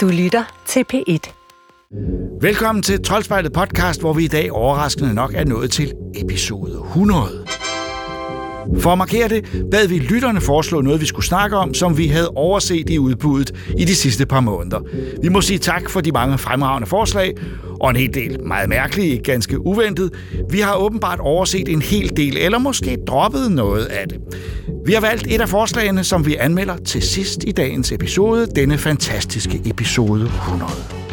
Du lytter til P1. Velkommen til Troldspejlet podcast, hvor vi i dag overraskende nok er nået til episode 100. For at markere det, bad vi lytterne foreslå noget, vi skulle snakke om, som vi havde overset i udbuddet i de sidste par måneder. Vi må sige tak for de mange fremragende forslag, og en hel del meget mærkelige, ganske uventet. Vi har åbenbart overset en hel del, eller måske droppet noget af det. Vi har valgt et af forslagene, som vi anmelder til sidst i dagens episode, denne fantastiske episode 100.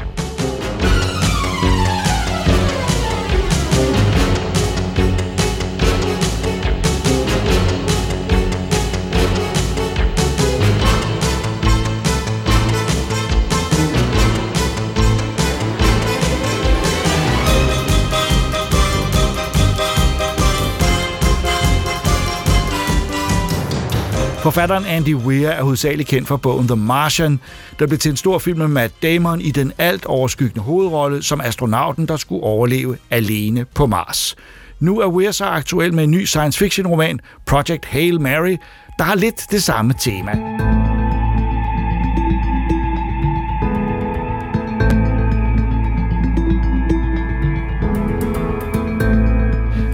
Forfatteren Andy Weir er hovedsageligt kendt for bogen The Martian, der blev til en stor film med Matt Damon i den alt overskyggende hovedrolle som astronauten, der skulle overleve alene på Mars. Nu er Weir så aktuel med en ny science fiction roman, Project Hail Mary, der har lidt det samme tema.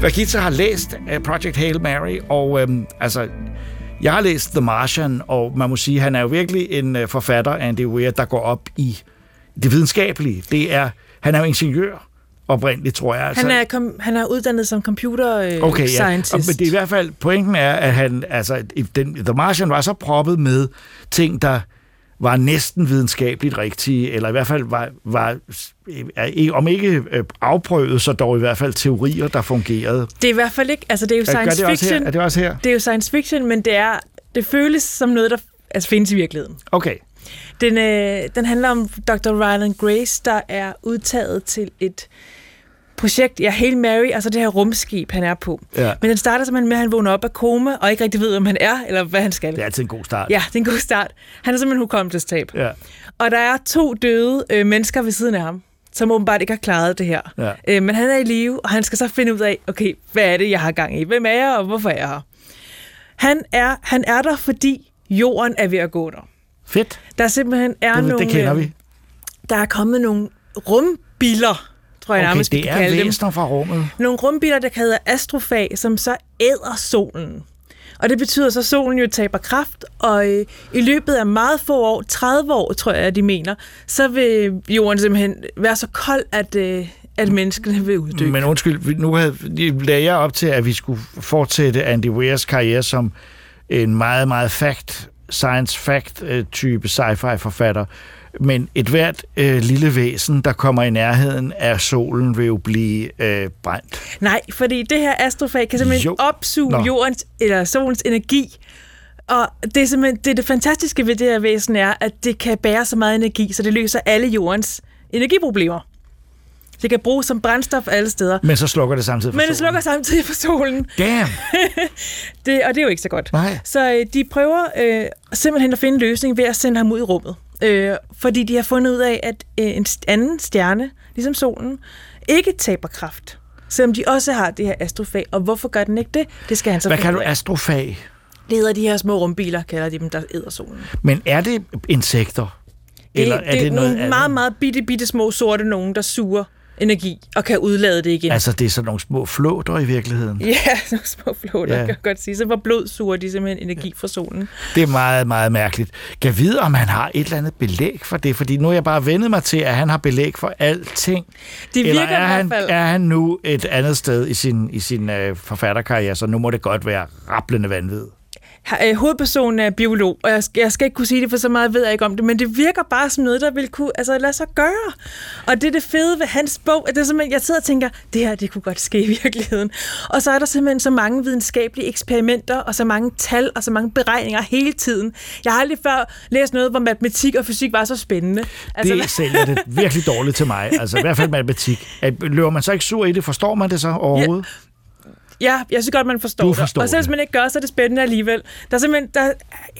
Vakita har læst øh, Project Hail Mary, og øhm, altså, jeg har læst The Martian, og man må sige, at han er jo virkelig en øh, forfatter, Andy Weir, der går op i det videnskabelige. Det er, han er jo ingeniør oprindeligt, tror jeg. Altså, han, er kom, han er uddannet som computer øh, okay, ja. scientist. Og, men det er i hvert fald, pointen er, at han, altså, den, The Martian var så proppet med ting, der var næsten videnskabeligt rigtige, eller i hvert fald var, var om ikke øh, afprøvet, så dog i hvert fald teorier, der fungerede. Det er i hvert fald ikke, altså det er jo science det fiction. Her? Er det også her? Det er jo science fiction, men det er, det føles som noget, der altså, findes i virkeligheden. Okay. Den, øh, den handler om Dr. Ryland Grace, der er udtaget til et projekt, ja, Hail Mary, altså det her rumskib, han er på. Ja. Men den starter simpelthen med, at han vågner op af koma, og ikke rigtig ved, om han er, eller hvad han skal. Det er altid en god start. Ja, det er en god start. Han er simpelthen hukommelsestab. Ja. Og der er to døde øh, mennesker ved siden af ham, som åbenbart ikke har klaret det her. Ja. Øh, men han er i live, og han skal så finde ud af, okay, hvad er det, jeg har gang i? Hvem er jeg, og hvorfor er jeg her? Han er, han er der, fordi jorden er ved at gå der. Fedt. Der simpelthen er det, nogle... Det kender vi. Der er kommet nogle rumbiller, tror jeg okay, nærmest, det er væsener fra rummet. Nogle rumbiler, der hedder astrofag, som så æder solen. Og det betyder så, at solen jo taber kraft, og øh, i løbet af meget få år, 30 år tror jeg, de mener, så vil jorden simpelthen være så kold, at, øh, at menneskene vil uddø. Men undskyld, nu havde, lagde jeg op til, at vi skulle fortsætte Andy Weirs karriere som en meget, meget fact, science fact-type sci-fi forfatter. Men et hvert øh, lille væsen, der kommer i nærheden af solen, vil jo blive øh, brændt. Nej, fordi det her astrofag kan simpelthen jo. opsuge Nå. jordens eller solens energi. Og det er simpelthen det, det fantastiske ved det her væsen er, at det kan bære så meget energi, så det løser alle jordens energiproblemer. Det kan bruges som brændstof alle steder. Men så slukker det samtidig for Men solen. det slukker samtidig for solen. Damn! det, og det er jo ikke så godt. Nej. Så øh, de prøver øh, simpelthen at finde en løsning ved at sende ham ud i rummet. Øh, fordi de har fundet ud af, at øh, en anden stjerne, ligesom solen, ikke taber kraft. Selvom de også har det her astrofag. Og hvorfor gør den ikke det? Det skal han så Hvad kan du astrofag? Det hedder de her små rumbiler, kalder de dem, der æder solen. Men er det insekter? Det, Eller er det, det er nogle noget meget, meget bitte, bitte små sorte nogen, der suger energi og kan udlade det igen. Altså, det er sådan nogle små flåter i virkeligheden? Ja, nogle små flåter, ja. kan jeg godt sige. Så hvor blod suger de simpelthen energi fra solen. Det er meget, meget mærkeligt. Kan vide, om han har et eller andet belæg for det? Fordi nu er jeg bare vendet mig til, at han har belæg for alting. Det virker eller er i han, hvert fald. er han nu et andet sted i sin, i sin øh, forfatterkarriere, så nu må det godt være rablende vanvid? Øh, hovedpersonen er biolog, og jeg skal, jeg skal ikke kunne sige det, for så meget ved jeg ikke om det, men det virker bare som noget, der vil kunne altså, lade sig gøre. Og det er det fede ved hans bog, at det er simpelthen, jeg sidder og tænker, det her, det kunne godt ske i virkeligheden. Og så er der simpelthen så mange videnskabelige eksperimenter, og så mange tal, og så mange beregninger hele tiden. Jeg har aldrig før læst noget, hvor matematik og fysik var så spændende. Altså, det sælger det virkelig dårligt til mig, altså i hvert fald matematik. Løber man så ikke sur i det, forstår man det så overhovedet? Ja. Ja, jeg synes godt, man forstår, du forstår det. Og selv hvis man ikke gør, så er det spændende alligevel. Der er simpelthen, der,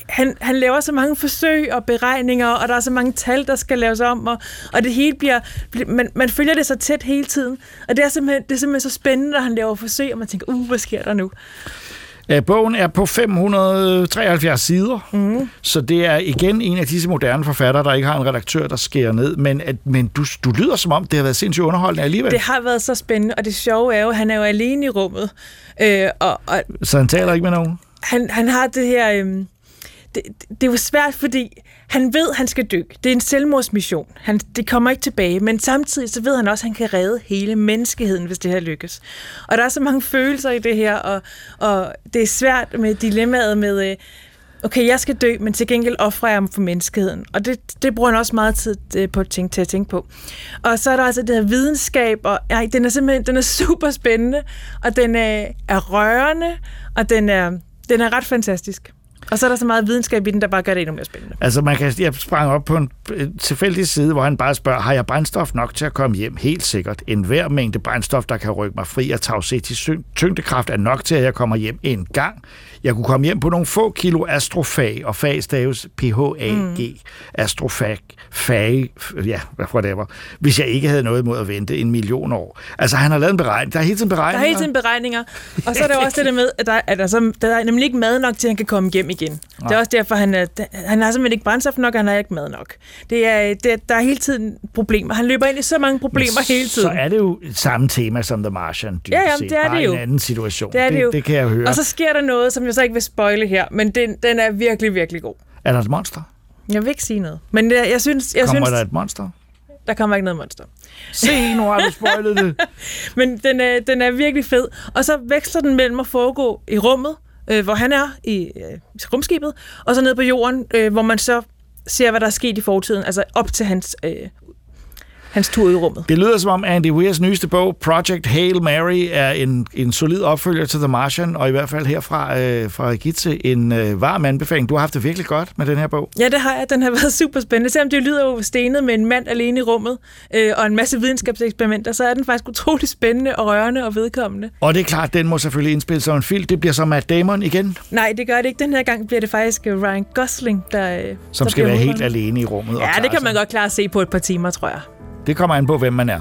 han, han laver så mange forsøg og beregninger, og der er så mange tal, der skal laves om, og, og det hele bliver, man, man følger det så tæt hele tiden. Og det er simpelthen, det er simpelthen så spændende, når han laver forsøg, og man tænker, uh, hvad sker der nu? Øh, Bogen er på 573 sider, mm. så det er igen en af disse moderne forfattere, der ikke har en redaktør, der skærer ned. Men, at, men du, du lyder som om, det har været sindssygt underholdende alligevel. Det har været så spændende, og det sjove er jo, at han er jo alene i rummet. Øh, og, og så han taler ikke med nogen? Han, han har det her... Øh, det, det er jo svært, fordi han ved, han skal dø. Det er en selvmordsmission. Han, det kommer ikke tilbage, men samtidig så ved han også, at han kan redde hele menneskeheden, hvis det her lykkes. Og der er så mange følelser i det her, og, og det er svært med dilemmaet med, øh, okay, jeg skal dø, men til gengæld offrer jeg ham for menneskeheden. Og det, det bruger han også meget tid øh, på at tænke, til at tænke på. Og så er der altså det her videnskab, og ej, den er simpelthen den er super spændende, og den er, er rørende, og den er, den er ret fantastisk. Og så er der så meget videnskab i den, der bare gør det endnu mere spændende. Altså, man kan, jeg sprang op på en tilfældig side, hvor han bare spørger, har jeg brændstof nok til at komme hjem? Helt sikkert. En hver mængde brændstof, der kan rykke mig fri af tavsæt tyngdekraft, er nok til, at jeg kommer hjem en gang. Jeg kunne komme hjem på nogle få kilo astrofag, og fag staves P-H-A-G, mm. astrofag, fag, ja, whatever, hvis jeg ikke havde noget imod at vente en million år. Altså, han har lavet en beregning. Der er hele tiden beregninger. Der er hele tiden beregninger. Og så er der også det der med, at der, at der, så, der er nemlig ikke mad nok til, at han kan komme hjem igen. Nej. Det er også derfor, han, er, han har simpelthen ikke brændstof nok, og han har ikke mad nok. Det er, det, der er hele tiden problemer. Han løber ind i så mange problemer Men hele tiden. Så er det jo samme tema som The Martian. Ja, ja, det er det jo. en anden situation. Det, er det, det, jo. det kan jeg høre. Og så sker der noget, som jeg så ikke vil spoile her, men den, den er virkelig, virkelig god. Er der et monster? Jeg vil ikke sige noget. Men jeg, jeg synes... Jeg kommer synes, der et monster? Der kommer ikke noget monster. Se, nu har du spoilet det. Men den er, den er virkelig fed. Og så veksler den mellem at foregå i rummet, øh, hvor han er i øh, rumskibet, og så ned på jorden, øh, hvor man så ser, hvad der er sket i fortiden, altså op til hans øh, hans tur i rummet. Det lyder som om Andy Weirs nyeste bog, Project Hail Mary, er en, en solid opfølger til The Martian, og i hvert fald herfra øh, fra Gitze en øh, varm anbefaling. Du har haft det virkelig godt med den her bog. Ja, det har jeg. Den har været super spændende. Selvom det lyder jo stenet med en mand alene i rummet, øh, og en masse videnskabseksperimenter, så er den faktisk utrolig spændende og rørende og vedkommende. Og det er klart, den må selvfølgelig indspilles som en film. Det bliver så Matt Damon igen. Nej, det gør det ikke. Den her gang bliver det faktisk øh, Ryan Gosling, der øh, Som der skal være helt alene i rummet. Ja, det kan man godt klare at se på et par timer, tror jeg. Det kommer an på, hvem man er.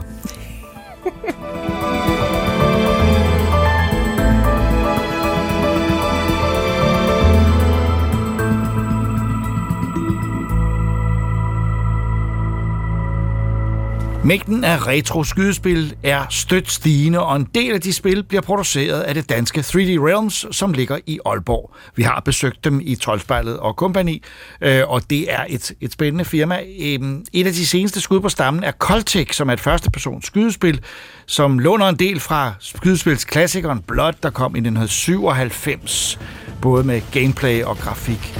Mængden af retro-skydespil er stødt stigende, og en del af de spil bliver produceret af det danske 3D Realms, som ligger i Aalborg. Vi har besøgt dem i Troldspejlet og kompagni, øh, og det er et, et spændende firma. Øhm, et af de seneste skud på stammen er Coltech, som er et førstepersons skydespil, som låner en del fra skydespilsklassikeren Blood, der kom i 1997, både med gameplay og grafik.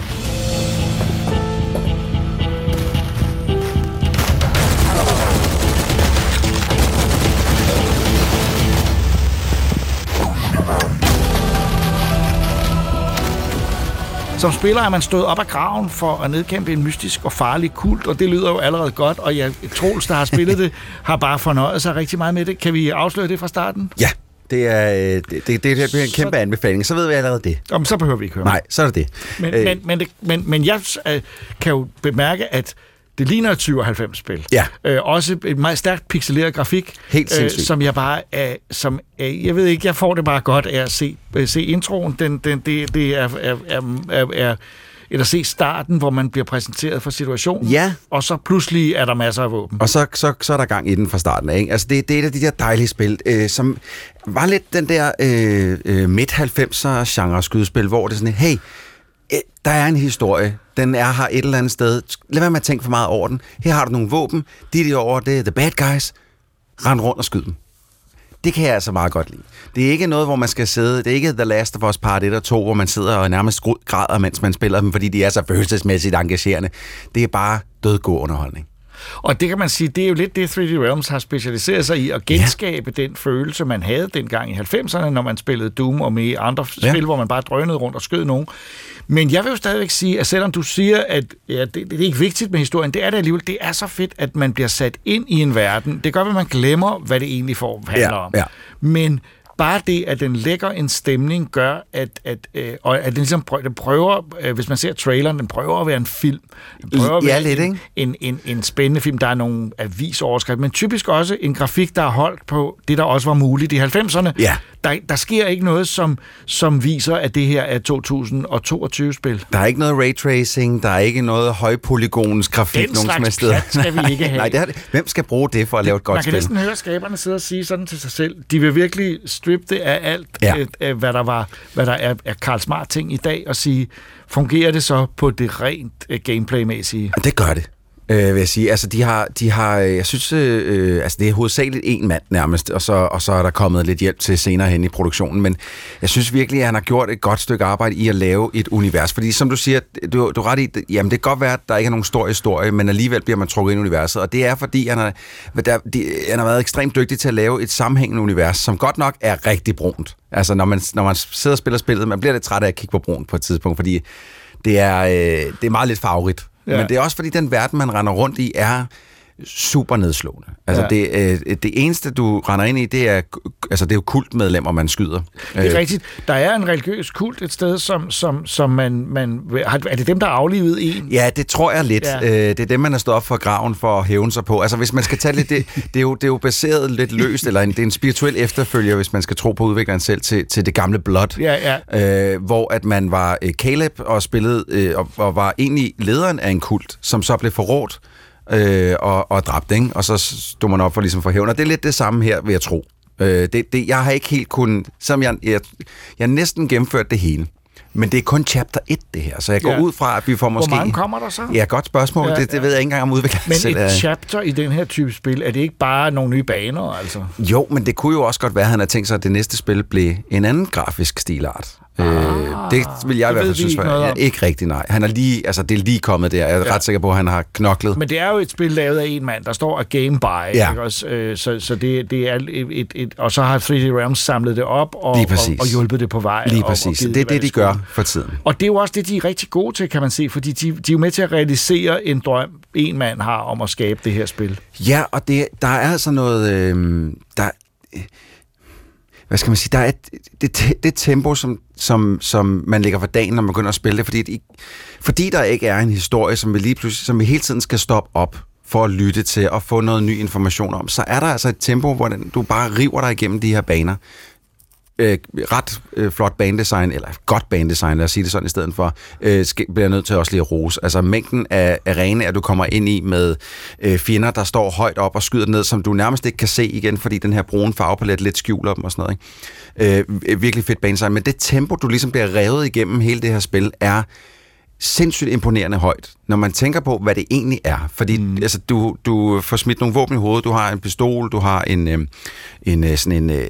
Som spiller er man stået op af graven for at nedkæmpe en mystisk og farlig kult, og det lyder jo allerede godt, og jeg, Troels, der har spillet det, har bare fornøjet sig rigtig meget med det. Kan vi afsløre det fra starten? Ja, det er, det, det, det, det bliver en kæmpe så, anbefaling. Så ved vi allerede det. Jamen, så behøver vi ikke høre Nej, så er det det. Men, øh. men, men, det, men, men jeg øh, kan jo bemærke, at det ligner et 97-spil. Ja. Øh, også et meget stærkt pixeleret grafik. Helt øh, Som jeg bare er, som, øh, jeg ved ikke, jeg får det bare godt af at se, øh, se introen. Den, den, det, det er, er, er, er eller se starten, hvor man bliver præsenteret for situationen, ja. og så pludselig er der masser af våben. Og så, så, så er der gang i den fra starten af. Ikke? Altså det, det er et af de der dejlige spil, øh, som var lidt den der øh, øh, midt-90'er genre skydespil, hvor det er sådan, hey, øh, Øh, der er en historie, den er her et eller andet sted. Lad være med at tænke for meget over den. Her har du nogle våben. De er over, det er the bad guys. Rend rundt og skyd dem. Det kan jeg altså meget godt lide. Det er ikke noget, hvor man skal sidde... Det er ikke The Last of Us Part 1 og 2, hvor man sidder og nærmest græder, mens man spiller dem, fordi de er så følelsesmæssigt engagerende. Det er bare dødgod underholdning. Og det kan man sige, det er jo lidt det, 3D Realms har specialiseret sig i, at genskabe ja. den følelse, man havde dengang i 90'erne, når man spillede Doom og med andre ja. spil, hvor man bare drønede rundt og skød nogen. Men jeg vil jo stadigvæk sige, at selvom du siger, at ja, det, det er ikke vigtigt med historien, det er det alligevel. Det er så fedt, at man bliver sat ind i en verden. Det gør, at man glemmer, hvad det egentlig får handler ja, om. Ja. Men bare det, at den lægger en stemning, gør, at, at, øh, og at den ligesom prøver, den prøver øh, hvis man ser traileren, den prøver at være en film. Den prøver at ja, være lidt, en, ikke? En, en, en spændende film. Der er nogle avisoverskrifter, men typisk også en grafik, der er holdt på det, der også var muligt i 90'erne. Ja. Der, der sker ikke noget, som, som viser, at det her er 2022-spil. Der er ikke noget raytracing, der er ikke noget højpolygons grafik Den nogen slags steder. skal vi ikke have. Nej, det er det. Hvem skal bruge det for at lave et godt Man kan spil? næsten høre skaberne sidde og sige sådan til sig selv. De vil virkelig strippe det af alt, Ja. øh, hvad der, var, hvad der er, er Karl Smart ting i dag, og sige, fungerer det så på det rent øh, gameplaymæssige? Det gør det. Øh, vil jeg sige. Altså, de har, de har, øh, jeg synes, øh, altså, det er hovedsageligt en mand nærmest, og så, og så er der kommet lidt hjælp til senere hen i produktionen, men jeg synes virkelig, at han har gjort et godt stykke arbejde i at lave et univers, fordi som du siger, du, du er ret i, jamen det kan godt være, at der ikke er nogen stor historie, men alligevel bliver man trukket ind i universet, og det er fordi, han har, der, de, han har været ekstremt dygtig til at lave et sammenhængende univers, som godt nok er rigtig brunt. Altså, når man, når man sidder og spiller spillet, man bliver lidt træt af at kigge på brunt på et tidspunkt, fordi det er, øh, det er meget lidt farverigt. Ja. Men det er også fordi, den verden, man render rundt i, er super nedslående. Altså, Ja. det, øh, det eneste, du render ind i, det er, altså, det er jo kultmedlemmer, man skyder. Det er Øh, rigtigt. Der er en religiøs kult et sted, som, som, som man, man... har- Er det dem, der har aflivet en? Ja, det tror jeg lidt. Ja. Øh, det er dem, man har stået op for graven for at hævne sig på. Altså, hvis man skal tage lidt... Det, det, er, jo, det er jo baseret lidt løst, eller en, det er en spirituel efterfølger, hvis man skal tro på udvikleren selv, til, til det gamle Blood. Ja, ja. øh, hvor at man var øh, Caleb og spillede øh, og, og var egentlig lederen af en kult, som så blev forrådt øh, og, og dræbt, ikke? og så stod man op for ligesom for hævn. Og det er lidt det samme her, vil jeg tro. Øh, det, det, jeg har ikke helt kun, som jeg, jeg, jeg næsten gennemført det hele. Men det er kun chapter 1, det her. Så jeg går Ja. ud fra, at vi får måske... Hvor mange kommer der så? Ja, godt spørgsmål. Ja, det, det ja. ved jeg ikke engang om udvikleren Men selv et er. chapter i den her type spil, er det ikke bare nogle nye baner, altså? Jo, men det kunne jo også godt være, at han har tænkt sig, at det næste spil blev en anden grafisk stilart. Ah, øh, det vil jeg i hvert fald synes var ja, ikke rigtigt, nej. Han er lige, altså det er lige kommet der. Jeg er Ja. ret sikker på, at han har knoklet. Men det er jo et spil lavet af en mand, der står og game by, Ja. ikke også? Øh, så, så det, det er et, et, et, og så har 3D Realms samlet det op og, og, præcis. og hjulpet det på vej. Lige og, og præcis. givet det er det, de skulle. gør for tiden. Og det er jo også det, de er rigtig gode til, kan man se, fordi de, de er jo med til at realisere en drøm, en mand har om at skabe det her spil. Ja, og det, der er altså noget... Øh, der, øh, hvad skal man sige? Der er det, det, det tempo, som, som, som man lægger for dagen, når man begynder at spille det, fordi, det, fordi der ikke er en historie, som vi lige pludselig, som vi hele tiden skal stoppe op for at lytte til og få noget ny information om, så er der altså et tempo, hvor den, du bare river dig igennem de her baner øh, ret øh, flot banedesign, eller godt banedesign, lad os sige det sådan i stedet for, øh, skal, bliver jeg nødt til også lige at rose. Altså mængden af arenaer, du kommer ind i med øh, fjender, der står højt op og skyder ned, som du nærmest ikke kan se igen, fordi den her brune farvepalet lidt skjuler dem og sådan noget. Ikke? Øh, virkelig fedt banedesign, men det tempo, du ligesom bliver revet igennem hele det her spil, er sindssygt imponerende højt, når man tænker på, hvad det egentlig er. Fordi mm. altså, du, du får smidt nogle våben i hovedet, du har en pistol, du har en, øh, en øh, sådan en, øh,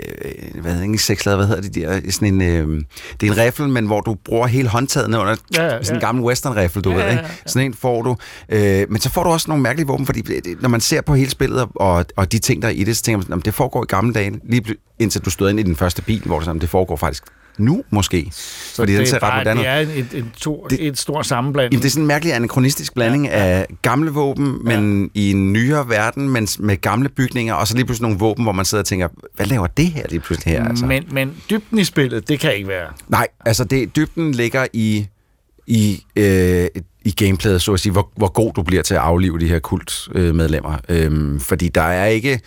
hvad hedder det, ikke sekslader, hvad hedder det der, sådan en, øh, det er en riffel, men hvor du bruger hele håndtaget ned under Ja, ja, sådan en ja. gammel western riffel, du Ja, ved, ja, ikke? ja. Sådan en får du. Øh, men så får du også nogle mærkelige våben, fordi det- når man ser på hele spillet og, og de ting, der er i det, så tænker man, sådan, "Jamen, det foregår i gamle dage, lige indtil du stod ind i din første bil, hvor det, sådan, det foregår faktisk nu måske. Så fordi den det, ser er bare, moderne det er en, en, to, Det- et stort sammenblanding. Jamen, det er sådan en mærkelig anachronistisk blanding ja, ja. af gamle våben, men ja. i en nyere verden, men med gamle bygninger, og så lige pludselig nogle våben, hvor man sidder og tænker, hvad laver det her lige pludselig her? Altså? men, men dybden i spillet, det kan ikke være. Nej, altså det, dybden ligger i, i, øh, i gameplayet, så at sige, hvor, hvor god du bliver til at aflive de her kultmedlemmer. Øhm, fordi der er ikke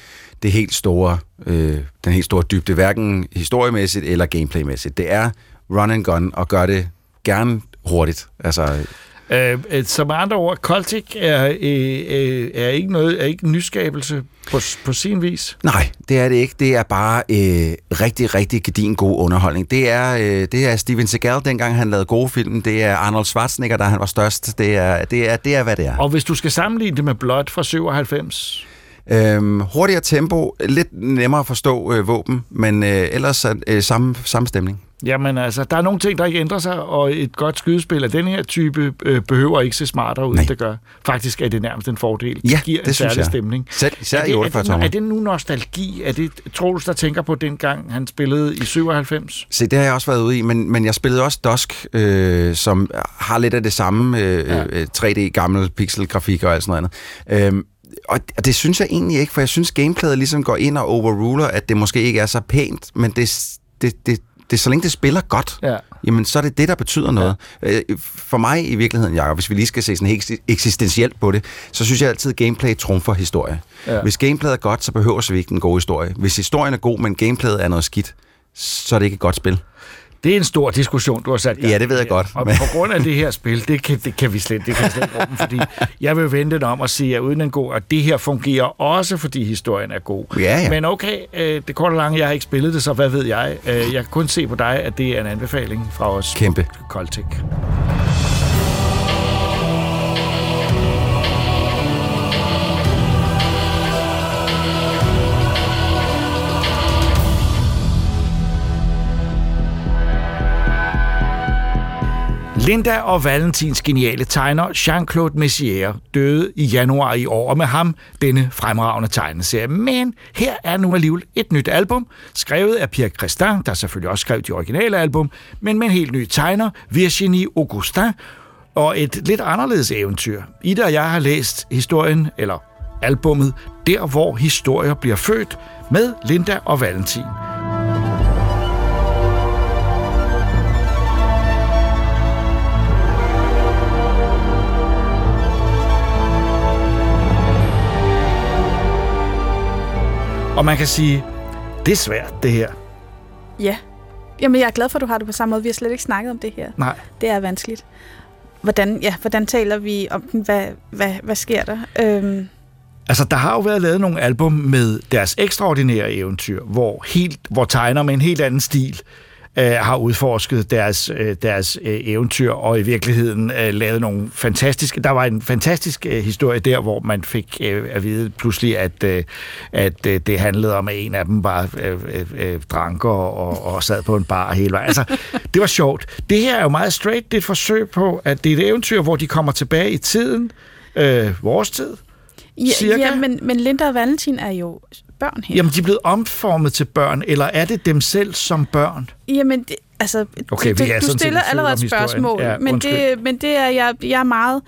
det helt store, øh, den helt store dybde, hverken historiemæssigt eller gameplaymæssigt. Det er run and gun, og gør det gerne hurtigt. Altså, Øh, øh, som andre ord, Coltic er, øh, øh, er ikke noget, er ikke en nyskabelse på, på sin vis. Nej, det er det ikke. Det er bare øh, rigtig, rigtig gedin god underholdning. Det er, øh, det er Steven Seagal, dengang han lavede gode film. Det er Arnold Schwarzenegger, da han var størst. Det er, det er, det er hvad det er. Og hvis du skal sammenligne det med Blood fra 97, Øhm, hurtigere tempo, lidt nemmere at forstå øh, våben, men øh, ellers er øh, samme, samme stemning. jamen altså, der er nogle ting, der ikke ændrer sig, og et godt skydespil af den her type øh, behøver ikke se smartere ud, Nej. det gør. Faktisk er det nærmest en fordel. Ja, det giver en det synes særlig jeg. stemning. Selv, især er, i det, 48 er, det, er det nu nostalgi? Er det Troels, der tænker på dengang, han spillede i 97? Se, det har jeg også været ude i, men, men jeg spillede også Dusk, øh, som har lidt af det samme øh, Ja. ja. 3D, gammel pixelgrafik og alt sådan noget andet. Øhm, og og det synes jeg egentlig ikke, for jeg synes, gameplayet ligesom går ind og overruler, at det måske ikke er så pænt, men det, det, det, det så længe det spiller godt, Ja. jamen så er det det, der betyder noget. Ja. For mig i virkeligheden, Jacob, hvis vi lige skal se sådan helt eksistentielt på det, så synes jeg altid, at gameplay trumfer historie. Ja. Hvis gameplayet er godt, så behøver vi ikke en god historie. Hvis historien er god, men gameplayet er noget skidt, så er det ikke et godt spil. Det er en stor diskussion, du har sat gang Ja, det ved jeg godt, Og men- på grund af det her spil, det kan, det kan vi slet, det kan slet ikke rumme, fordi jeg vil vente om og sige, at uden en god, og det her fungerer også, fordi historien er god. Ja, ja. Men okay, øh, det korte og lange, jeg har ikke spillet det, så hvad ved jeg? Øh, Jeg kan kun se på dig, at det er en anbefaling fra os. Kæmpe. på Linda og Valentins geniale tegner Jean-Claude Messier døde i januar i år, og med ham denne fremragende tegneserie. Men her er nu alligevel et nyt album, skrevet af Pierre Christin, der selvfølgelig også skrev de originale album, men med en helt ny tegner, Virginie Augustin, og et lidt anderledes eventyr. Ida og jeg har læst historien, eller albummet, Der hvor historier bliver født, med Linda og Valentin. Og man kan sige, det er svært, det her. Ja. Jamen, jeg er glad for, at du har det på samme måde. Vi har slet ikke snakket om det her. Nej. Det er vanskeligt. Hvordan, ja, hvordan taler vi om den? Hvad, hvad, hvad sker der? Øhm, Altså, der har jo været lavet nogle album med deres ekstraordinære eventyr, hvor, helt, hvor tegner med en helt anden stil øh, har udforsket deres, øh, deres øh, eventyr, og i virkeligheden øh, lavet nogle fantastiske... Der var en fantastisk øh, historie der, hvor man fik øh, at vide pludselig, at, øh, at øh, det handlede om, at en af dem bare øh, øh, øh, drank og, og, og sad på en bar hele vejen. Altså, det var sjovt. Det her er jo meget straight. Det er et forsøg på, at det er et eventyr, hvor de kommer tilbage i tiden, øh, vores tid, ja, Cirka? ja men, men Linda og Valentin er jo børn her. Jamen, de er blevet omformet til børn, eller er det dem selv som børn? Jamen, det, altså, Okay, det, vi er du stiller allerede et spørgsmål, Ja, men, undskyld. det, men det er jeg, jeg er meget...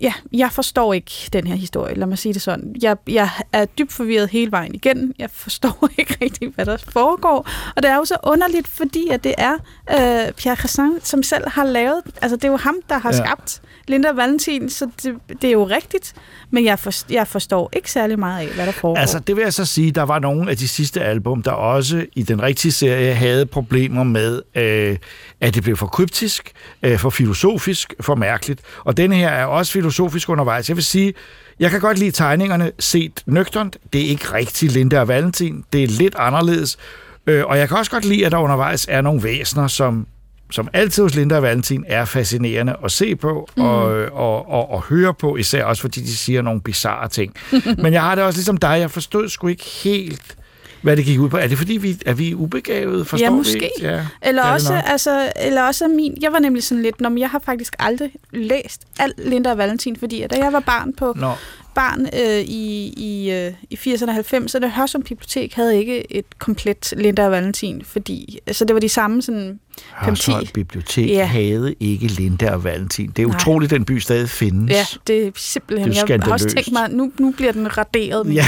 Ja, jeg forstår ikke den her historie, lad mig sige det sådan. Jeg, jeg er dybt forvirret hele vejen igen. Jeg forstår ikke rigtig, hvad der foregår. Og det er jo så underligt, fordi at det er øh, Pierre Cassin, som selv har lavet... Altså, det er jo ham, der har ja. skabt Linda Valentin, så det, det er jo rigtigt. Men jeg, for, jeg forstår ikke særlig meget af, hvad der foregår. Altså, det vil jeg så sige, der var nogle af de sidste album, der også i den rigtige serie havde problemer med, øh, at det blev for kryptisk, øh, for filosofisk, for mærkeligt. Og denne her er også filosofisk undervejs. Jeg vil sige, jeg kan godt lide tegningerne set nøgternt. Det er ikke rigtig Linda og Valentin. Det er lidt anderledes. Øh, og jeg kan også godt lide, at der undervejs er nogle væsener, som som altid hos Linda og Valentin er fascinerende at se på mm. og, og, og, og høre på, især også fordi de siger nogle bizarre ting. Men jeg har det også ligesom dig, jeg forstod sgu ikke helt, hvad det gik ud på. Er det fordi, vi er vi ubegavede? Forstår Ja, vi måske. ikke? Ja, Eller er også, altså, eller også min... Jeg var nemlig sådan lidt... Nå, men jeg har faktisk aldrig læst alt Linda og Valentin, fordi da jeg var barn på Nå, barn øh, i, i, øh, i 80'erne og 90'erne, Hørsum Bibliotek havde ikke et komplet Linda og Valentin, fordi altså, det var de samme sådan... Hørsholm 5-10. Bibliotek Ja. havde ikke Linda og Valentin. Det er Nej. utroligt, den by stadig findes. Ja, det er simpelthen... Det er jeg har også tænkt mig, nu, nu bliver den raderet. Men, Ja,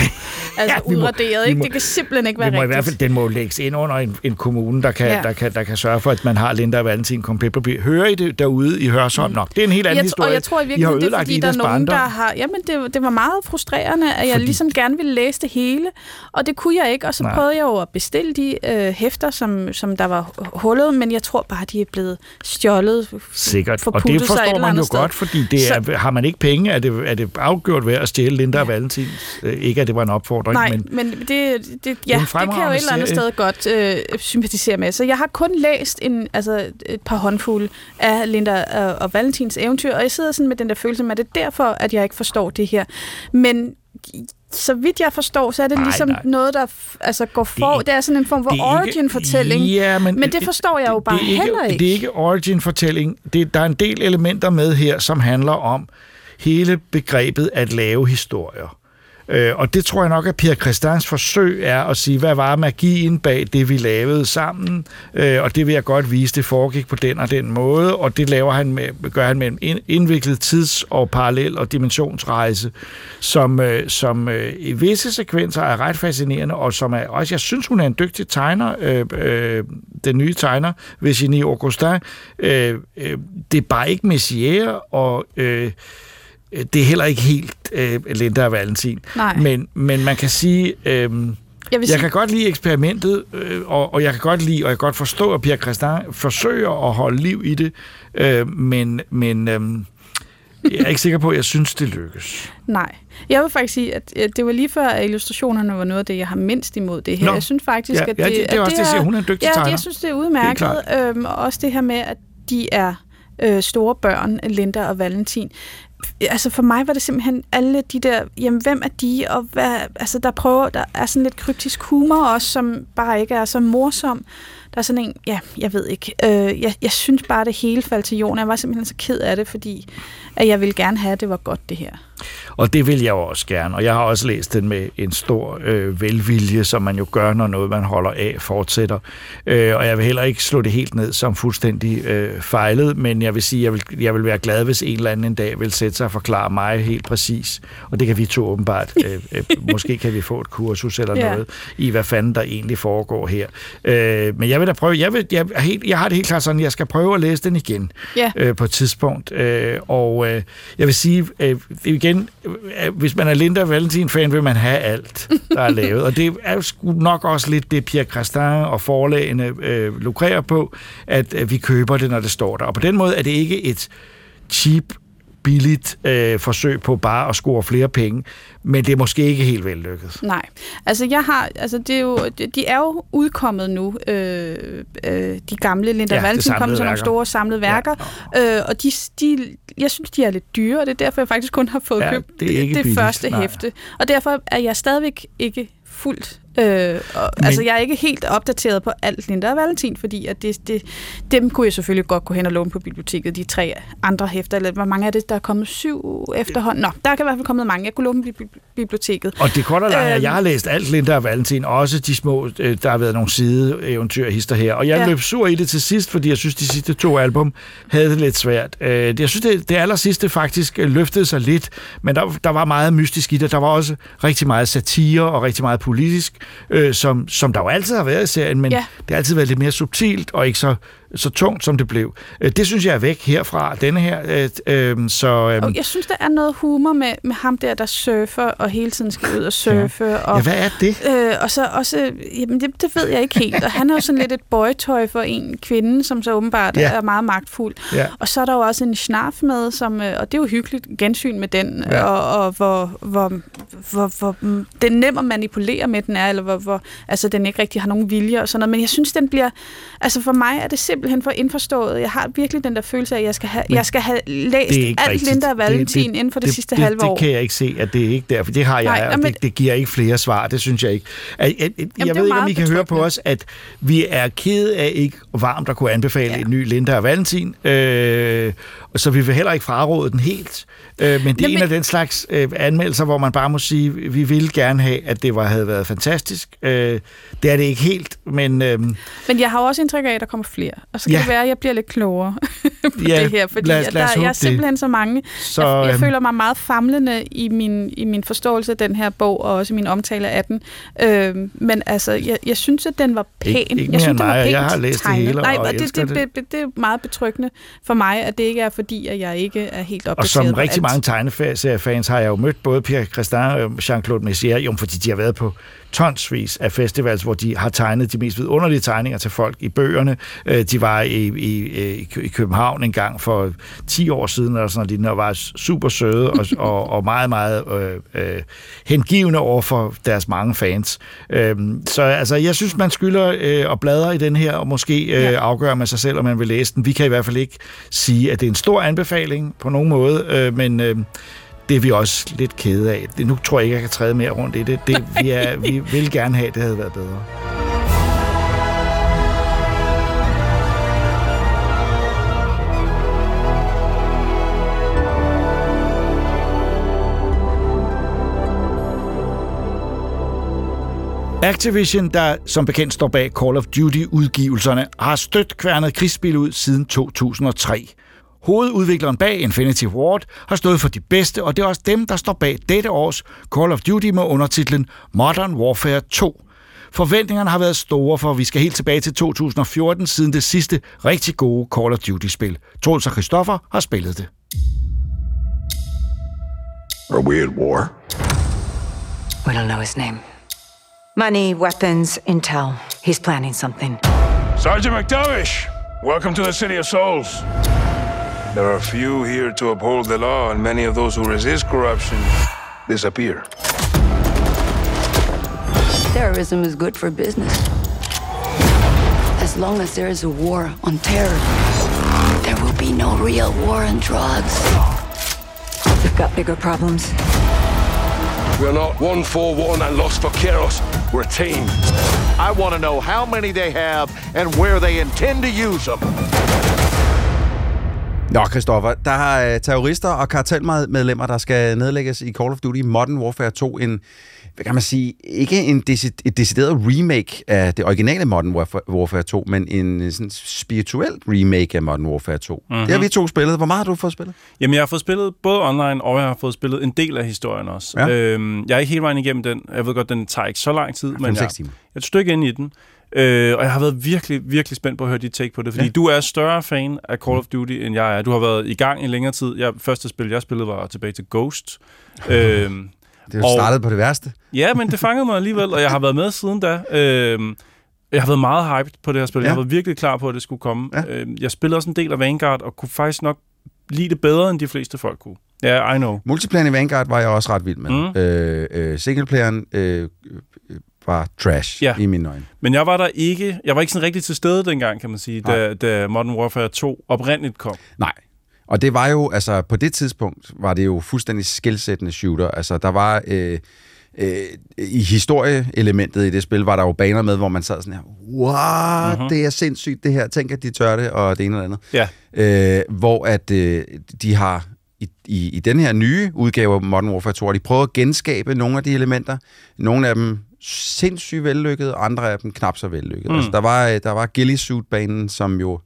altså ja, må- udraderet, vi ikke? må- det kan simpelthen ikke være det må i rigtigt. hvert fald, den må lægges ind under en, en kommune, der kan, ja. Der, kan, der kan sørge for, at man har Linda og Valentin komplet på by. Hører I det derude i Hørsholm? Nå, det er en helt anden jeg, historie. Og jeg tror i virkeligheden, det er fordi, der er Idas nogen, der har... Jamen, det, det var meget frustrerende, at jeg Fordi- ligesom gerne ville læse det hele, og det kunne jeg ikke, og så. Nej. prøvede jeg jo at bestille de øh, hæfter, som, som der var hullet, men jeg tror bare, de er blevet stjålet. Sikkert, og det forstår man jo sted. godt, fordi det er, så... har man ikke penge, er det, er det afgjort ved at stjæle Linda og Valentin. Øh, Ikke at det var en opfordring, Nej, men men, det, det, ja, det kan jeg jo et eller andet sted godt øh, sympatisere med. Så jeg har kun læst en, altså et par håndfulde af Linda og, og Valentins eventyr, og jeg sidder sådan med den der følelse med, at det er derfor, at jeg ikke forstår det her. Men så vidt jeg forstår, så er det Nej, ligesom nej. noget, der altså går for... Det, det er sådan en form for det origin-fortælling. Ja, men, Men det forstår jeg jo bare det ikke, heller ikke. Det er ikke origin-fortælling. Det, der er en del elementer med her, som handler om hele begrebet at lave historier. Øh, og det tror jeg nok, at Pierre Christians forsøg er at sige, hvad var magien bag det, vi lavede sammen, øh, og det vil jeg godt vise, det foregik på den og den måde, og det laver han med, gør han med en indviklet tids- og parallel- og dimensionsrejse, som, øh, som øh, i visse sekvenser er ret fascinerende, og som er også, jeg synes, hun er en dygtig tegner, øh, øh, den nye tegner, Virginie Augustin. Øh, øh, det er bare ikke Messier, og øh, det er heller ikke helt øh, Linda og Valentin. Nej. Men, men man kan sige, øh, Jeg Jeg sige, kan godt lide eksperimentet, øh, og, og jeg kan godt lide, og jeg kan godt forstå, at Pierre Christin forsøger at holde liv i det, øh, men, men øh, jeg er ikke sikker på, at jeg synes, det lykkes. nej. Jeg vil faktisk sige, at øh, det var lige før, at illustrationerne var noget af det, jeg har mindst imod det her. Nå. Jeg synes faktisk, Ja, at ja, det, det, det er også det, jeg siger. Hun er en dygtig Ja, tegner. jeg synes, det er udmærket. Helt Øhm, og også det her med, at de er øh, store børn, Linda og Valentin. Altså for mig var det simpelthen alle de der, jamen hvem er de, og hvad, altså der prøver, der er sådan lidt kryptisk humor også, som bare ikke er så morsom. Der er sådan en, ja, jeg ved ikke, øh, jeg, jeg synes bare, det hele faldt til jorden. Jeg var simpelthen så ked af det, fordi at jeg ville gerne have, at det var godt det her. Og det vil jeg også gerne, og jeg har også læst den med en stor øh, velvilje, som man jo gør, når noget, man holder af, fortsætter. Øh, og jeg vil heller ikke slå det helt ned som fuldstændig øh, fejlet, men jeg vil sige, jeg vil, jeg vil være glad, hvis en eller anden en dag vil sætte sig og forklare mig helt præcis, og det kan vi to åbenbart, øh, øh, måske kan vi få et kursus eller Ja. noget, i hvad fanden der egentlig foregår her. Øh, men jeg vil da prøve, jeg, vil, jeg, helt, jeg har det helt klart sådan, jeg skal prøve at læse den igen Ja. øh, på et tidspunkt. Øh, og øh, jeg vil sige, øh, igen, Øh, hvis man er Linda Valentin-fan, vil man have alt, der er lavet. Og det er sgu nok også lidt det, Pierre Christin og forlagene øh, lukrerer på, at øh, vi køber det, når det står der. Og på den måde er det ikke et cheap billigt øh, forsøg på bare at score flere penge, men det er måske ikke helt vellykket. Nej, altså jeg har, altså det er jo, de er jo udkommet nu, øh, øh, de gamle Linda Ja, samlede kom som nogle store samlede værker, ja. øh, og de, de, jeg synes, de er lidt dyre, og det er derfor, jeg faktisk kun har fået Ja, købt det det billigt, første nej. hæfte. Og derfor er jeg stadigvæk ikke fuldt Øh, og, Men- altså, jeg er ikke helt opdateret på alt Linda og Valentin, fordi at det, det, dem kunne jeg selvfølgelig godt gå hen og låne på biblioteket, de tre andre hæfter, eller hvor mange er det, der er kommet syv efterhånden? Nå, der kan i hvert fald kommet mange. Jeg kunne låne på bibli- biblioteket. Og det korte og lange Øhm. jeg har læst alt Linda og Valentin, også de små, øh, der har været nogle sideeventyrhister her. Og jeg ja. Ja. løb sur i det til sidst, fordi jeg synes, de sidste to album havde det lidt svært. Øh, Jeg synes, det, det aller sidste faktisk øh, løftede sig lidt, men der, der var meget mystisk i det. Der var også rigtig meget satire og rigtig meget politisk, øh, som, som der jo altid har været i serien, men ja. Det har altid været lidt mere subtilt og ikke så, så tungt, som det blev. Øh, Det synes jeg er væk herfra, denne her. Øh, øh, så, øh, Og jeg synes, der er noget humor med, med ham der, der surfer, og hele tiden skal ud og surfe. Ja. Og, ja, hvad er det? Øh, og så også, jamen det, det ved jeg ikke helt. Og han er jo sådan lidt et boytøj for en kvinde, som så åbenbart Ja. er meget magtfuld. Ja. Og så er der jo også en snarf med, som, øh, og det er jo hyggeligt gensyn med den, Ja. og, og hvor, hvor, hvor, hvor mm, er nem at manipulere med den er, eller hvor, hvor altså, den ikke rigtig har nogen vilje og sådan noget. Men jeg synes, den bliver, altså for mig er det simpelthen for indforstået. Jeg har virkelig den der følelse af, at jeg skal have, Men jeg skal have læst det alt rigtigt. Linda og Valentin Det- det- inden for det, det, sidste det, halve det år. kan jeg ikke se, at det er ikke derfor. Det har jeg, Nej, og det, det giver ikke flere svar. Det synes jeg ikke. Jeg, jeg, jeg, jeg ved ikke, om I kan høre på os, at vi er kede af ikke varmt at kunne anbefale ja. En ny Linda og Valentin. Øh, så vi vil heller ikke fraråde den helt. Øh, men det er Jamen- en af den slags øh, anmeldelser, hvor man bare må sige, vi vil gerne have, at det var, havde været fantastisk. Øh, det er det ikke helt, men øh, Men jeg har også indtryk af, at der kommer flere. Og så kan Ja. det være, at jeg bliver lidt klogere på Ja, det her. Fordi lad os- lad, os der, jeg er det. simpelthen så mange. så... jeg, jeg øhm, føler mig meget famlende i min, i min forståelse af den her bog, og også i min omtale af den. Øhm, men altså, jeg, jeg synes, at den var pæn. Ikke- ikke jeg synes, den var pænt jeg har læst det tegnet. hele, Nej, og det, det, det, det, det er meget betryggende for mig, at det ikke er fordi, at jeg ikke er helt opdateret Og som rigtig alt. mange tegneseriefans har jeg jo mødt både Pierre Christin og Jean-Claude Messier, jo, fordi de har været på tonsvis af festivals, hvor de har tegnet de mest vidunderlige tegninger til folk i bøgerne. Øh, De var i, i, i, København en gang for 10 år siden, og sådan noget, og var super søde og, og, og meget, meget øh, øh, hengivende over for deres mange fans. Øh, så altså, jeg synes, man skylder øh, at bladre i den her, og måske øh, Ja. afgøre med sig selv, om man vil læse den. Vi kan i hvert fald ikke sige, at det er en stor anbefaling på nogen måde, øh, men øh, det er vi også lidt kede af. Det, nu tror jeg ikke, jeg kan træde mere rundt i det. det vi, er, vi vil gerne have, at det havde været bedre. Activision, der som bekendt står bag Call of Duty-udgivelserne, har stødt kværnet krigsspil ud siden 2003. Hovedudvikleren bag Infinity Ward har stået for de bedste, og det er også dem, der står bag dette års Call of Duty med undertitlen Modern Warfare 2. Forventningerne har været store, for vi skal helt tilbage til 2014, siden det sidste rigtig gode Call of Duty-spil. Troels og Christoffer har spillet det. Are we at war? We don't know his name. Money, weapons, intel. He's planning something. Sergeant McDowish, welcome to the City of Souls. There are few here to uphold the law, and many of those who resist corruption disappear. Terrorism is good for business. As long as there is a war on terror, there will be no real war on drugs. We've got bigger problems. We are not one for one and lost for chaos. We're a team. I want to know how many they have and where they intend to use them. Nå, Christoffer, der er øh, terrorister og kartelmedlemmer, der skal nedlægges i Call of Duty Modern Warfare 2. En, hvad kan man sige, ikke en deci- et decideret remake af det originale Modern Warfare, Warfare 2, men en øh, sådan spirituel remake af Modern Warfare 2. Mm-hmm. Det har vi to spillet. Hvor meget har du fået spillet? Jamen, jeg har fået spillet både online, og jeg har fået spillet en del af historien også. Ja. Øhm, jeg er ikke helt vejen igennem den. Jeg ved godt, den tager ikke så lang tid, men jeg, 5-6 timer. jeg er et stykke ind i den. Øh, og jeg har været virkelig, virkelig spændt på at høre dit take på det, fordi Ja. du er større fan af Call of Duty, end jeg er. Du har været i gang i længere tid. Jeg, første spil, jeg spillede, var tilbage til Ghost. øhm, Det er jo Og- startet på det værste. Ja, men det fangede mig alligevel, og jeg har været med siden da. Øhm, jeg har været meget hyped på det her spil. Ja. Jeg har været virkelig klar på, at det skulle komme. Ja. Øhm, jeg spillede også en del af Vanguard, og kunne faktisk nok lide det bedre, end de fleste folk kunne. Ja, yeah, I know. Multiplayer i Vanguard var jeg også ret vild med. Mm. Mm. Øh, øh, singleplayeren øh, øh, var trash Ja. i mine øjne. Men jeg var der ikke... Jeg var ikke sådan rigtig til stede dengang, kan man sige, Nej. da, da Modern Warfare 2 oprindeligt kom. Nej. Og det var jo, altså på det tidspunkt, var det jo fuldstændig skilsættende shooter. Altså der var, øh, øh, i historieelementet i det spil, var der jo baner med, hvor man sad sådan her, wow, Mhm. mm-hmm. det er sindssygt det her, tænk at de tør det, og det ene eller andet. Ja. Øh, hvor at øh, de har, i, i, i den her nye udgave af Modern Warfare 2, har de prøvet at genskabe nogle af de elementer. Nogle af dem sindssygt vellykkede, andre af dem knap så vellykkede. Mm. Altså, der var, øh, der var Ghillie Suit-banen, som jo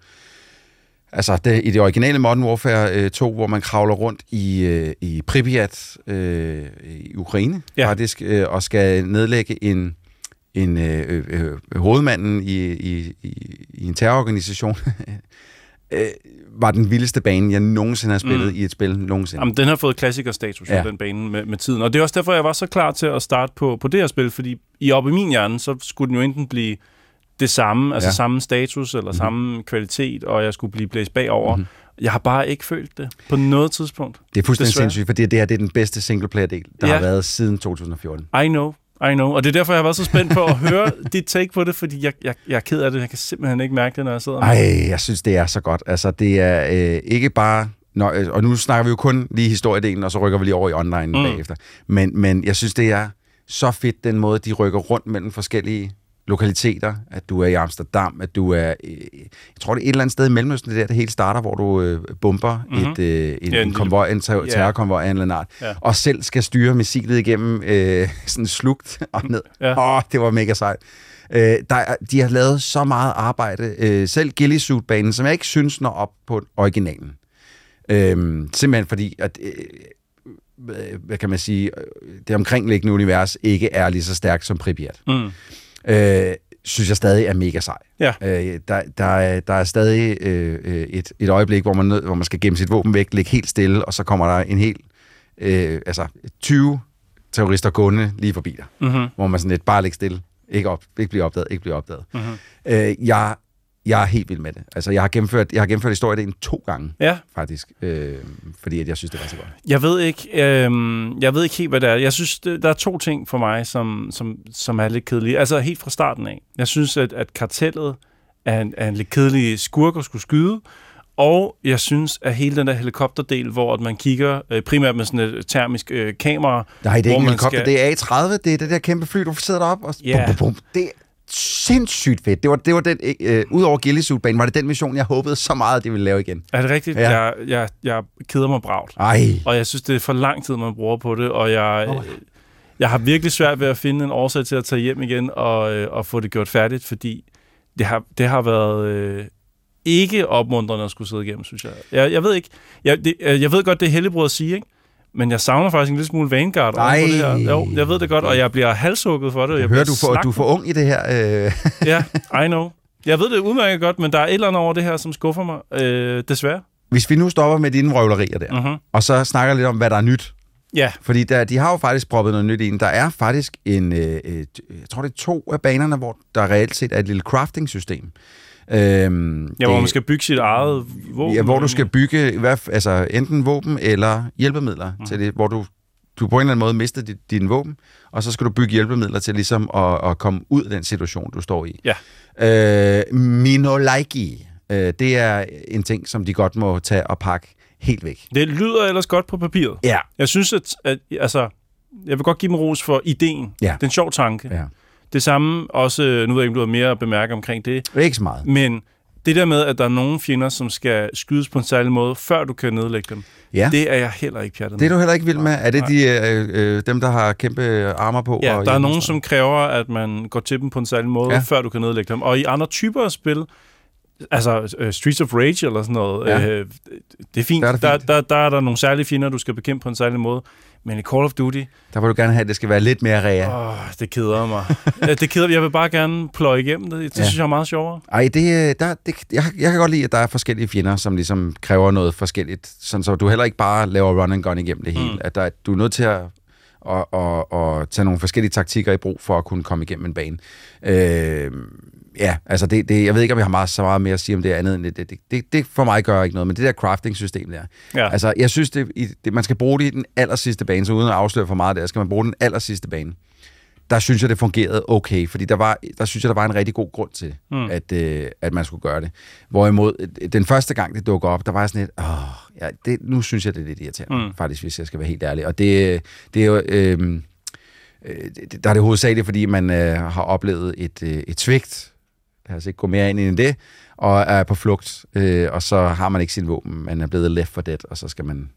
Altså, det, i det originale Modern Warfare øh, 2, hvor man kravler rundt i, øh, i Pripyat øh, i Ukraine, Ja. ja. faktisk, øh, og skal nedlægge en, en øh, øh, øh, hovedmanden i, i, i, i en terrororganisation, øh, var den vildeste bane, jeg nogensinde har spillet Mm. mm. i et spil nogensinde. Jamen, den har fået klassikerstatus, ja. Den bane med, med tiden. Og det er også derfor, jeg var så klar til at starte på, på det her spil, fordi i op i min hjerne, så skulle den jo enten blive det samme, altså ja. Samme status eller mm-hmm. samme kvalitet, og jeg skulle blive blæst bagover. Mm-hmm. Jeg har bare ikke følt det på noget tidspunkt. det er fuldstændig desværre. sindssygt, for det, det her det er den bedste singleplayer-del, der Ja. har været siden 2014. I know, I know. Og det er derfor, jeg har været så spændt på at høre dit take på det, fordi jeg, jeg, jeg er ked af det. Jeg kan simpelthen ikke mærke det, når jeg sidder med Ej, jeg synes, det er så godt. Altså, det er øh, ikke bare... Nå, øh, og nu snakker vi jo kun lige historiedelen, og så rykker vi lige over i online mm. bagefter. Men, men jeg synes, det er så fedt, den måde, de rykker rundt mellem forskellige lokaliteter. At du er i Amsterdam, at du er... Øh, jeg tror, det er et eller andet sted i Mellemøsten, det der, det hele starter, hvor du øh, bomber Mhm. mm-hmm. et, øh, en, Ja, en ja, konvoj, en ter- Ja. terrorkonvoj af en eller anden art. Ja. Og selv skal styre missilet igennem øh, sådan slugt og ned. Ja. Åh, oh, det var mega sejt. Øh, der, er- de har lavet så meget arbejde. Øh, selv Ghillie Suit-banen, som jeg ikke synes når op på originalen. Øh, simpelthen fordi, at, øh, hvad- hvad kan man sige, øh, det omkringliggende univers ikke er lige så stærkt som Pripyat. Mm. Øh, synes jeg stadig er mega sej. Ja. Øh, der, der, er, der er stadig øh, øh, et, et øjeblik, hvor man, nød, hvor man skal gemme sit våben væk, ligge helt stille, og så kommer der en helt, øh, altså 20 terrorister gående lige forbi dig Mm-hmm. hvor man sådan lidt bare ligger stille. Ikke, op, ikke blive opdaget, ikke blive opdaget. Mm-hmm. Øh, jeg, jeg er helt vild med det. Altså, jeg har gennemført, jeg har gennemført historien to gange, Ja, faktisk. Øh, fordi at jeg synes, det var så godt. Jeg ved ikke, øh, jeg ved ikke helt, hvad det er. Jeg synes, det, der er to ting for mig, som, som, som er lidt kedelige. Altså helt fra starten af. Jeg synes, at, at kartellet er en, er en lidt kedelig skurk at skulle skyde. Og jeg synes, at hele den der helikopterdel, hvor at man kigger øh, primært med sådan et termisk øh, kamera. Nej, det er ikke en helikopter, skal- det er A30, det er det der kæmpe fly, du sidder deroppe, og Ja. bum, bum, bum. Det sindssygt fedt. Det var, det var den, øh, udover Ghillie Suit-banen, var det den mission, jeg håbede så meget, at de ville lave igen. Er det rigtigt? Ja. Jeg, jeg, jeg keder mig bragt. Ej, Og jeg synes, det er for lang tid, man bruger på det, og jeg, oh. jeg har virkelig svært ved at finde en årsag til at tage hjem igen og, øh, og få det gjort færdigt, fordi det har, det har været øh, ikke opmuntrende at skulle sidde igennem, synes jeg. Jeg, jeg ved ikke, jeg, det, øh, jeg ved godt, det er heldigbrud at sige, ikke? Men jeg savner faktisk en lille smule Vanguard på det her. Jo, jeg ved det godt, og jeg bliver halshugget for det. Jeg jeg hører, du, for, du er for ung i det her. Øh. Ja, I know. Jeg ved det udmærket godt, men der er et eller andet over det her, som skuffer mig, øh, desværre. Hvis vi nu stopper med dine vrøvlerier der, Mhm. og så snakker lidt om, hvad der er nyt Ja. Fordi der, de har jo faktisk proppet noget nyt ind. Der er faktisk en, øh, øh, jeg tror det er to af banerne, hvor der reelt set er et lille crafting-system. Øhm, Ja, hvor man skal bygge sit eget våben. Ja, hvor du skal bygge fald, altså, enten våben eller hjælpemidler mm. til det, hvor du, du på en eller anden måde mister dit, din våben, og så skal du bygge hjælpemidler til ligesom at, at komme ud af den situation, du står i. Ja. Øh, Minolaiki, øh, det er en ting, som de godt må tage og pakke helt væk. Det lyder ellers godt på papiret. Ja. Jeg synes, at, at altså, jeg vil godt give dem ros for ideen. Ja. Det er en sjov tanke. Ja. Det samme også, nu ved jeg ikke, om du har mere at bemærke omkring det, Ikke så meget. men det der med, at der er nogle fjender, som skal skydes på en særlig måde, før du kan nedlægge dem, Ja. det er jeg heller ikke pjattet Det er med. du heller ikke vild med. Er det de, øh, øh, dem, der har kæmpe armer på? Ja, og der er nogen, som kræver, at man går til dem på en særlig måde, ja. før du kan nedlægge dem. Og i andre typer af spil, altså uh, Streets of Rage eller sådan noget, Ja. øh, det er fint. Der er Der, det fint. der, der, der er der nogle særlige fjender, du skal bekæmpe på en særlig måde. Men i Call of Duty, Der vil du gerne have, at det skal være lidt mere rea. åh, det keder mig. Det keder Jeg vil bare gerne pløje igennem det. Det Ja. synes jeg er meget sjovere. Ej, det, øh, der, det, jeg, jeg kan godt lide, at der er forskellige fjender, som ligesom kræver noget forskelligt. Sådan, så du heller ikke bare laver run and gun igennem det hele. Mm. At der, du er nødt til at, at, at, at tage nogle forskellige taktikker i brug for at kunne komme igennem en bane. Øh, ja, altså det, det, jeg ved ikke, om jeg har meget, så meget mere at sige om det andet end det. Det, det, det, for mig gør ikke noget, men det der crafting-system der. Ja. Altså, jeg synes, det, i- det, man skal bruge det i den aller sidste bane, så uden at afsløre for meget der, skal man bruge den aller sidste bane der synes jeg, det fungerede okay, fordi der, var, der synes jeg, der var en rigtig god grund til, mm. at, øh, at man skulle gøre det. Hvorimod, øh, den første gang, det dukker op, der var jeg sådan lidt, åh, ja, det, nu synes jeg, det er lidt irriterende, mm. faktisk, hvis jeg skal være helt ærlig. Og det, det er jo... Øh, øh, det- der er det hovedsageligt, fordi man øh, har oplevet et, øh, et svigt, lad os ikke gå mere ind i det, og er på flugt, øh, og så har man ikke sin våben, man er blevet left for dead, og så skal man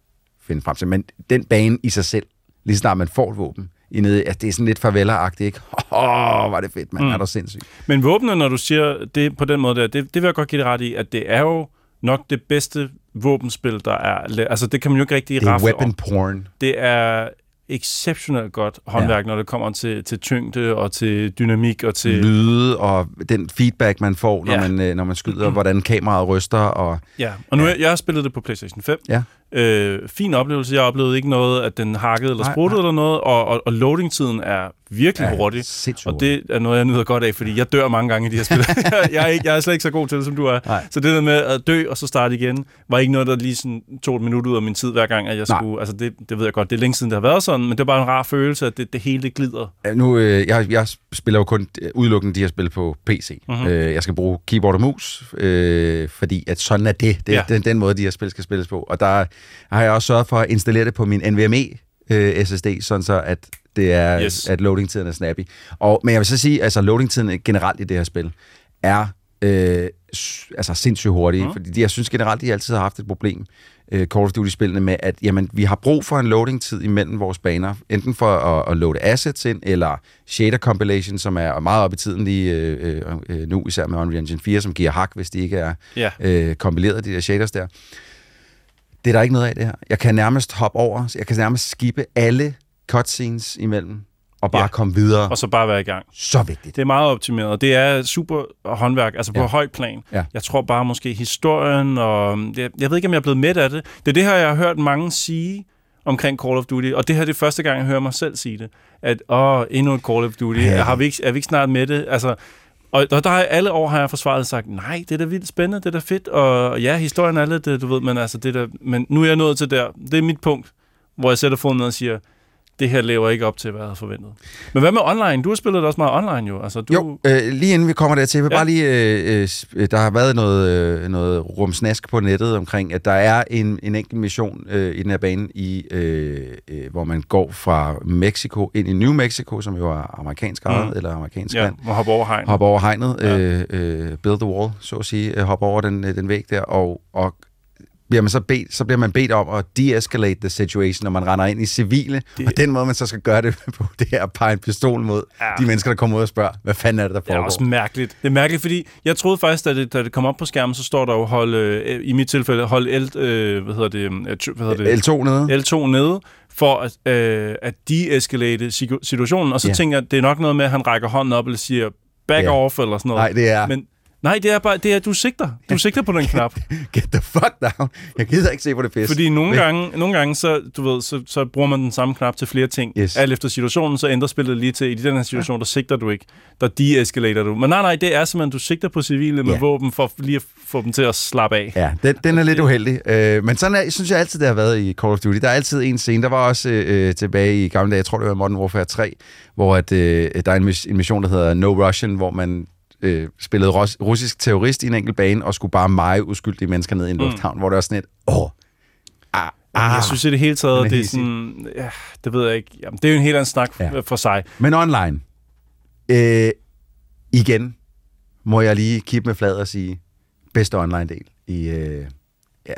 finde frem til. Men den bane i sig selv, lige snart man får et våben, i nede, at det er sådan lidt farveler-agtigt, ikke? Åh, oh, var det fedt, man. Mm. Er du sindssyg? Men våbnene, når du siger det på den måde der, det, det vil jeg godt give dig ret i, at det er jo nok det bedste våbenspil, der er. Altså, det kan man jo ikke rigtig Det er rafle weapon om. porn. Det er exceptionelt godt håndværk, ja. når det kommer til, til tyngde og til dynamik og til... Lyde og den feedback, man får, når, Ja. man, øh, når man skyder, hvordan kameraet ryster. Og, Ja, og nu ja. jeg har spillet det på PlayStation 5. Ja. Øh, fin oplevelse. Jeg oplevede ikke noget, at den hakkede eller spruttede eller noget, og, og, og loading-tiden er virkelig Ja, hurtig. Og det er noget, jeg nyder godt af, fordi jeg dør mange gange i de her spil. jeg, er ikke, jeg er slet ikke så god til det, som du er. Nej. Så det der med at dø og så starte igen, var ikke noget, der lige sådan tog et minut ud af min tid hver gang, at jeg Nej. skulle... Altså det, det ved jeg godt, det er længe siden, det har været sådan, men det er bare en rar følelse, at det, det hele det glider. Ja, Nu, øh, jeg, jeg spiller jo kun øh, udelukkende de her spil på PC. Mhm. Mm-hmm. Øh, jeg skal bruge keyboard og mus, øh, fordi at sådan er det. Det Ja. ja. den, den måde, de her spil skal spilles på. Og der har jeg også sørget for at installere det på min NVMe øh, SSD, sådan så at det er, Yes. at loading-tiden er snappy. Og, men jeg vil så sige, altså loading-tiden generelt i det her spil er øh, altså sindssygt hurtig, mm. fordi jeg synes generelt, de altid har haft et problem, øh, Call of Duty-spillene, med at jamen, vi har brug for en loading-tid imellem vores baner, enten for at, at loade assets ind, eller shader compilation, som er meget op i tiden lige øh, øh, nu, især med Unreal Engine 4, som giver hak, hvis de ikke er Ja. øh, kompileret, de der shaders der. Det er der ikke noget af, det her. Jeg kan nærmest hoppe over, jeg kan nærmest skippe alle cutscenes imellem, og bare Ja. komme videre. Og så bare være i gang. Så vigtigt. Det er meget optimeret. Det er super håndværk, altså på Ja. højt plan. Ja. Jeg tror bare måske historien, og jeg, jeg ved ikke, om jeg er blevet midt af det. Det er det her, jeg har hørt mange sige omkring Call of Duty, og det her er det første gang, jeg hører mig selv sige det. At, åh, endnu et Call of Duty. Ja. Har vi ikke, er vi ikke snart med det? Altså, og der, der har alle år har jeg forsvaret sagt, nej, det er da vildt spændende, det er da fedt, og ja, historien er lidt, øh, du ved, men altså, det er da, men nu er jeg nået til der, det er mit punkt, hvor jeg sætter foden ned og siger, det her lever ikke op til, hvad jeg havde forventet. Men hvad med online? Du har spillet det også meget online jo. Altså, du, Jo, øh, lige inden vi kommer dertil, jeg vil Ja. bare lige, øh, øh, øh, der har været noget, øh, noget rumsnask på nettet omkring, at der er en, en enkelt mission øh, i den her bane, i, øh, øh, hvor man går fra Mexico ind i New Mexico, som jo er amerikansk ejet, Mm. eller amerikansk ja, land. må hoppe over hegn. Hoppe over hegnet, Ja. øh, øh, build the wall, så at sige, øh, hoppe over den, den væg der, og, og bliver man så, bedt, så bliver man bedt om at de-escalate the situation, når man render ind i civile, Det- og den måde, man så skal gøre det på, det er at pege en pistol mod Ja. de mennesker, der kommer ud og spørger, hvad fanden er det, der Det er foregår? også mærkeligt. Det er mærkeligt, fordi jeg troede faktisk, da det, da det kom op på skærmen, så står der jo hold, øh, i mit tilfælde, hold L, øh, hvad hedder det, øh, hvad hedder det? L2 nede. L2 nede, for at, øh, at de-escalate situ- situationen. Og så Ja. tænker jeg, det er nok noget med, at han rækker hånden op eller siger, back Ja. off eller sådan noget. Nej, det er... Men, Nej, det er bare, det er, du sigter. Du sigter på den knap. Get the fuck down. Jeg gider ikke se på det pis. Fordi nogle gange, nogle gange så, du ved, så, så bruger man den samme knap til flere ting. Yes. Alt efter situationen, så ændrer spillet lige til, i den her situation, der sigter du ikke. Der deeskalater du. Men nej, nej, det er simpelthen, du sigter på civile med Ja. våben, for lige at få dem til at slappe af. Ja, den, den er lidt uheldig. Øh, men sådan er, synes jeg altid, det har været i Call of Duty. Der er altid en scene. Der var også øh, tilbage i gamle dage, jeg tror det var Modern Warfare 3, hvor at, øh, der er en, mis- en mission, der hedder No Russian, hvor man øh, spillede ros- russisk terrorist i en enkelt bane, og skulle bare meje uskyldige mennesker ned i en Mm. lufthavn, hvor det var sådan et, åh, ah, Ah, jeg synes i det hele taget, det er sådan... Ja, det ved jeg ikke. Jamen, det er jo en helt anden snak Ja. for sig. Men online. Øh, igen må jeg lige kippe med flad og sige, bedste online-del i, øh, ja,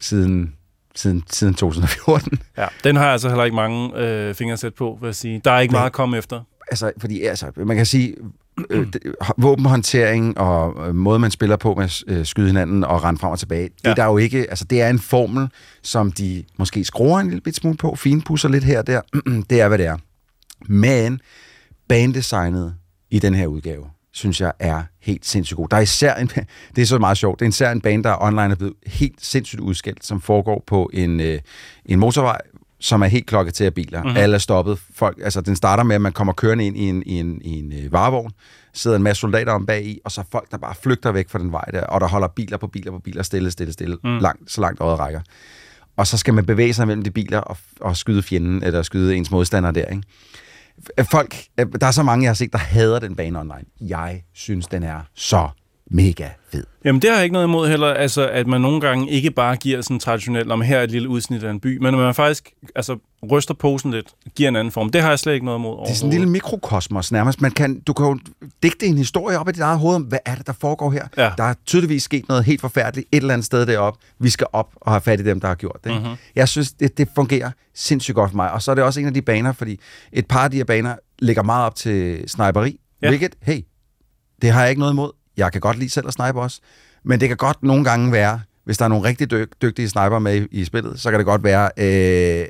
siden, siden, siden 2014. Ja, den har jeg altså heller ikke mange øh, sætte på, vil jeg sige. Der er ikke Nej. meget at komme efter. altså, fordi altså, man kan sige, øh, det- våbenhåndtering og øh, måde, man spiller på med at øh, skyde hinanden og rende frem og tilbage, det Ja. er der jo ikke, altså det er en formel, som de måske skruer en lille smule på, finpusser lidt her og der, det er, hvad det er. Men banedesignet i den her udgave, synes jeg er helt sindssygt god. Der er især en, det er så meget sjovt, det er især en bane, der online er blevet helt sindssygt udskilt, som foregår på en, øh, en motorvej, som er helt klokket til af biler. Mm-hmm. Alle er stoppet. Folk, altså, den starter med, at man kommer kørende ind i en, i en, i en øh, varevogn, sidder en masse soldater om bag i, og så folk, der bare flygter væk fra den vej der, og der holder biler på biler på biler, stille, stille, stille, mm. langt, så langt øjet rækker. Og så skal man bevæge sig mellem de biler og, og skyde fjenden, eller skyde ens modstander der, ikke? Folk, øh, der er så mange, jeg har set, der hader den bane online. Jeg synes, den er så mega fed. Jamen, det har jeg ikke noget imod heller, altså, at man nogle gange ikke bare giver sådan traditionelt, om her er et lille udsnit af en by, men at man faktisk altså, ryster posen lidt, giver en anden form. Det har jeg slet ikke noget imod Det er sådan en lille mikrokosmos nærmest. Man kan, du kan jo digte en historie op i dit eget hoved om, hvad er det, der foregår her? Ja. Der er tydeligvis sket noget helt forfærdeligt et eller andet sted deroppe. Vi skal op og have fat i dem, der har gjort det. Mhm. Mm-hmm. Jeg synes, det, det fungerer sindssygt godt for mig. Og så er det også en af de baner, fordi et par af de her baner ligger meget op til sniperi. Ja. Hvilket, hey, det har jeg ikke noget imod. Jeg kan godt lide selv at snipe også. Men det kan godt nogle gange være, hvis der er nogle rigtig dyg, dygtige sniper med i, i spillet, så kan det godt være øh,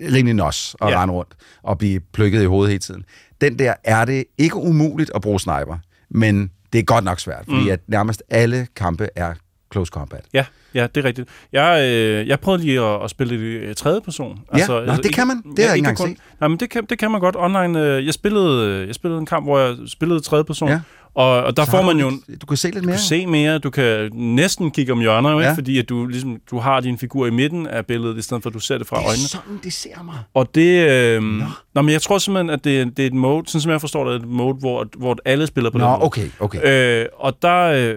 rimelig nos at Ja. rende rundt og blive plukket i hovedet hele tiden. Den der er det ikke umuligt at bruge sniper, men det er godt nok svært, fordi mm. at nærmest alle kampe er close combat. Ja, ja, det er rigtigt. Jeg, øh, jeg prøvede lige at, at spille det i øh, tredje person. Ja, nå, det kan man. Det har jeg ikke engang set. Nej, men det kan, det kan man godt online. Øh, jeg spillede, øh, jeg spillede en kamp, hvor jeg spillede tredje person, Ja. og, og der Så får man du jo... Du kan se lidt Du mere. kan se mere, du kan næsten kigge om hjørner, jo, ikke? Ja. fordi at du, ligesom, du har din figur i midten af billedet, i stedet for at du ser det fra det øjnene. sådan, det ser mig. Og det... Øh, nå. nå, men jeg tror simpelthen, at det, det er et mode, sådan som jeg forstår det, er et mode, hvor, hvor alle spiller på den Nå, måde. okay, okay. Øh, og der, øh,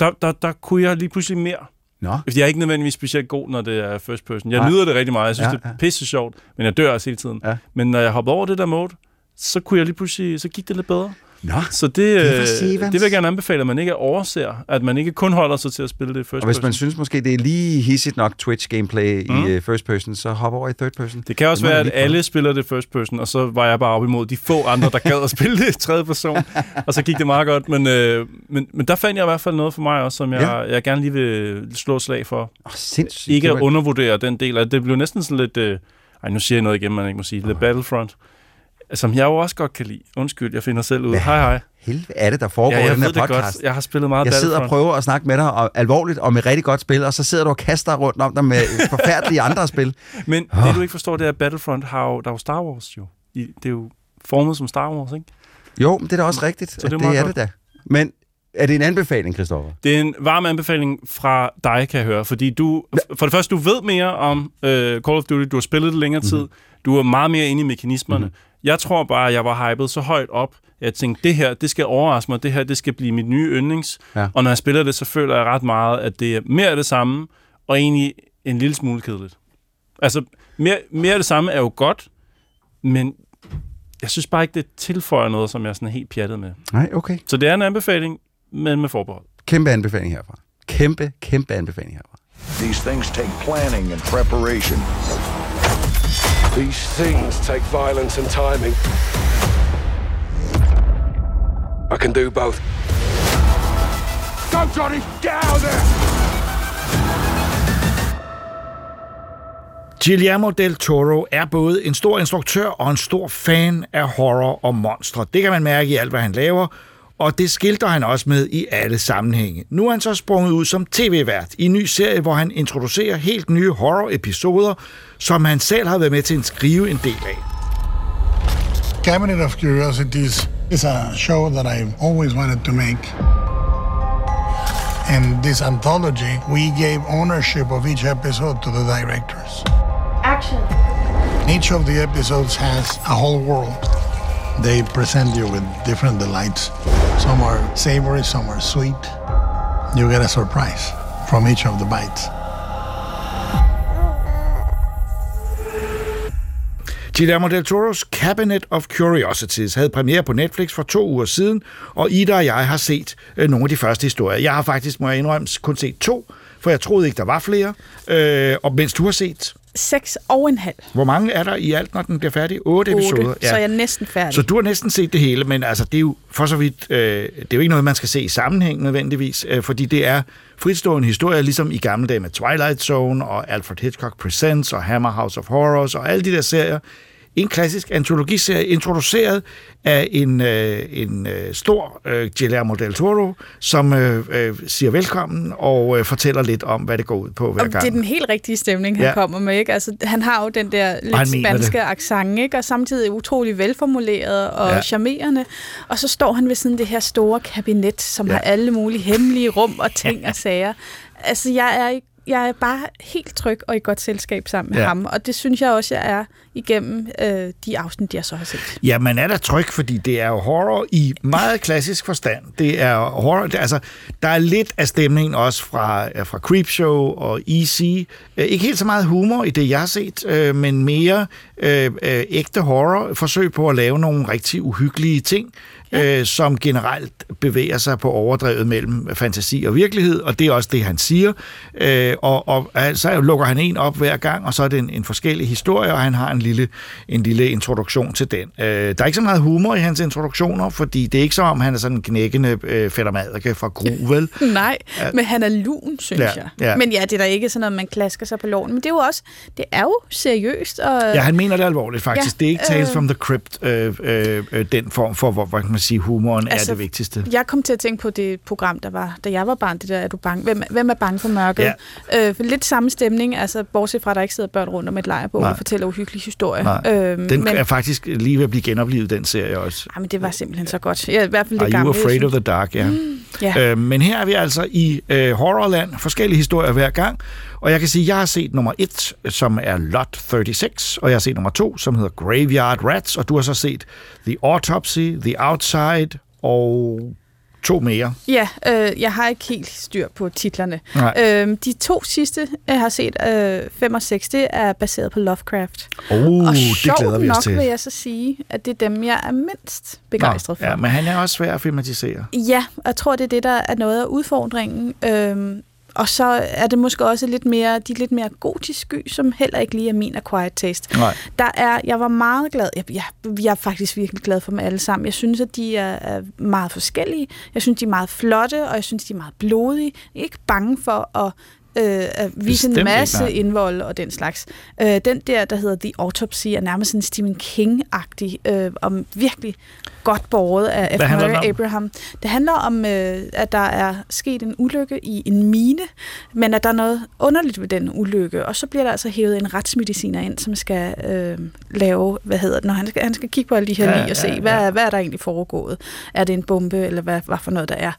der, der, der kunne jeg lige pludselig mere. Nå. Fordi jeg er ikke nødvendigvis specielt god, når det er first person. Jeg Nej. nyder det rigtig meget. Jeg synes, Ja, ja, det er pisse sjovt, men jeg dør også hele tiden. Ja. Men når jeg hopper over det der mode, så kunne jeg lige pludselig, så gik det lidt bedre. Nå. Så det, Det øh, det vil jeg gerne anbefale, at man ikke overser, at man ikke kun holder sig til at spille det i first Og hvis person. man synes måske, det er lige hissigt nok Twitch-gameplay mm. I uh, first person, så hop over i third person. Det kan også må være, at alle spiller det first person, og så var jeg bare op imod de få andre, der gad at spille det i tredje person, og så gik det meget godt. Men, øh, men, men der fandt jeg i hvert fald noget for mig også, som jeg, Ja. jeg gerne lige vil slå slag for. Oh, sindssygt. Ikke Det at undervurdere den del. af det. Det blev næsten sådan lidt... Øh, ej, nu siger jeg noget igen, man ikke må sige. Lidt Battlefront. Som jeg jo også godt kan lide. Undskyld, jeg finder selv ud. Hvad Hej, hej. helvede er det, der foregår Ja, i den her podcast? godt. Jeg har spillet meget Jeg sidder og prøver at snakke med dig og, alvorligt om et rigtig godt spil, og så sidder du og kaster rundt om dig med forfærdelige andre spil. Men det, du ikke forstår, det er, at Battlefront har jo, der er jo Star Wars jo. I, det er jo formet som Star Wars, ikke? Jo, men det er da også rigtigt. det er det, er godt. det da. Men er det en anbefaling, Christoffer? Det er en varm anbefaling fra dig, kan jeg høre. Fordi du, for det første, du ved mere om øh, Call of Duty. Du har spillet det længere tid. Du er meget mere inde i mekanismerne. Mhm. Jeg tror bare, at jeg var hyped så højt op, at jeg tænkte, det her, det skal overraske mig. Det her, det skal blive mit nye yndlings. Ja. Og når jeg spiller det, så føler jeg ret meget, at det er mere af det samme, og egentlig en lille smule kedeligt. Altså, mere, mere af det samme er jo godt, men jeg synes bare ikke, det tilføjer noget, som jeg er sådan helt pjattet med. Nej, okay. Så det er en anbefaling, men med forbehold. Kæmpe anbefaling herfra. Kæmpe, kæmpe anbefaling herfra. These things take planning and preparation. These things take violence and timing. I can do both. Go, Johnny! Get out of there! Guillermo del Toro er både en stor instruktør og en stor fan af horror og monstre. Det kan man mærke i alt, hvad han laver. Og det skilter han også med i alle sammenhænge. Nu er han så sprunget ud som tv-vært i en ny serie, hvor han introducerer helt nye horror-episoder, som han selv har været med til at skrive en del af. Cabinet of Curiosities is a show that I've always wanted to make. In this anthology, we gave ownership of each episode to the directors. Action. Each of the episodes has a whole world. They present you with different delights. Some are savory, some are sweet. You get a surprise from each of the bites. Guillermo del Toros Cabinet of Curiosities havde premiere på Netflix for to uger siden, og Ida og jeg har set øh, nogle af de første historier. Jeg har faktisk, må jeg indrømme, kun set to, for jeg troede ikke, der var flere. Øh, og mens du har set... Seks og en halv. Hvor mange er der i alt, når den bliver færdig? Otte, Otte, episoder? så er jeg næsten færdig. Så du har næsten set det hele, men altså, det er jo for så vidt, øh, det er jo ikke noget, man skal se i sammenhæng nødvendigvis, øh, fordi det er fritstående historier, ligesom i gamle dage med Twilight Zone og Alfred Hitchcock Presents og Hammer House of Horrors og alle de der serier. En klassisk antologiserie introduceret af en, øh, en øh, stor øh, Guillermo del Toro, som øh, øh, siger velkommen og øh, fortæller lidt om, hvad det går ud på hver Og gang. det er den helt rigtige stemning, han Ja. ja. kommer med. Ikke? Altså, han har jo den der lidt spanske accent, ikke? og samtidig utrolig velformuleret og Ja. ja. charmerende. Og så står han ved sådan det her store kabinet, som Ja. ja. har alle mulige hemmelige rum og ting og sager. Altså, jeg er, ikke- jeg er bare helt tryg og i godt selskab sammen med Ja. ham, og det synes jeg også, jeg er igennem øh, de afsnit, jeg så har set. Ja, man er da tryg, fordi det er jo horror i meget klassisk forstand. Det er horror, det, altså, der er lidt af stemningen også fra, øh, fra Creepshow og Easy. Øh, Ikke helt så meget humor i det, jeg har set, øh, men mere øh, øh, ægte horror. Forsøg på at lave nogle rigtig uhyggelige ting, ja. øh, som generelt bevæger sig på overdrevet mellem fantasi og virkelighed, og det er også det, han siger. Øh, og, og øh, så lukker han en op hver gang, og så er det en, en forskellig historie, og han har en lille, en lille introduktion til den. Øh, der er ikke så meget humor i hans introduktioner, fordi det er ikke så om, han er sådan en knækkende øh, fættermadike fra Gru, vel? Nej, Ja. men han er lun, synes Ja, jeg. ja. Men ja, det er da ikke sådan noget, man klasker sig på loven. Men det er jo også, det er jo seriøst. Og, Ja, han mener det alvorligt faktisk. Ja, det er ikke Tales øh, from the Crypt, øh, øh, øh, den form for, hvor, kan man sige, humoren altså, er det vigtigste. Jeg kom til at tænke på det program, der var, da jeg var barn, det der, er du bange? Hvem, hvem er bange for mørket? Ja. Øh, for lidt samme stemning, altså bortset fra, at der ikke sidder børn rundt om et lejrebål Nej. og fortæller uhyggelige historier. Nej, Øhm, den men, er faktisk lige ved at blive genoplevet, den serie også. Ej, men det var simpelthen så godt. Ja, i hvert fald det Are gamle. you afraid of the dark? Ja. Mm, ja. Øh, men her er vi altså i øh, horrorland, forskellige historier hver gang, og jeg kan sige, at jeg har set nummer 1, som er Lot 36, og jeg har set nummer 2, som hedder Graveyard Rats, og du har så set The Autopsy, The Outside og to mere. Ja, øh, jeg har ikke helt styr på titlerne. Nej. Øhm, de to sidste, jeg har set, øh, 5 og 6, det er baseret på Lovecraft. Oh, og det glæder vi os nok til. vil jeg så sige, at det er dem, jeg er mindst begejstret Nå, for. Ja, men han er også svær at filmatisere. Ja, og jeg tror, det er det, der er noget af udfordringen. Øhm, og så er det måske også lidt mere, de lidt mere gotisk sky, som heller ikke lige er min acquired taste. Nej. Der er, jeg var meget glad, jeg, jeg, jeg er faktisk virkelig glad for dem alle sammen. Jeg synes, at de er, er meget forskellige. Jeg synes, de er meget flotte, og jeg synes, de er meget blodige. Jeg er ikke bange for at øh, at vise Bestemt en ikke, masse nej. indvold og den slags. Øh, den der, der hedder The Autopsy, er nærmest sådan Stephen King-agtig, øh, om virkelig godt båret af F. Murray? Abraham. Det handler om, øh, at der er sket en ulykke i en mine, men at der er noget underligt ved den ulykke, og så bliver der altså hævet en retsmediciner ind, som skal øh, lave, hvad hedder det, når han skal, han skal kigge på alle de her Ja, ja, lige og ja, se, ja. hvad, er- hvad er der egentlig foregået? Er det en bombe, eller hvad, hvad for noget der er?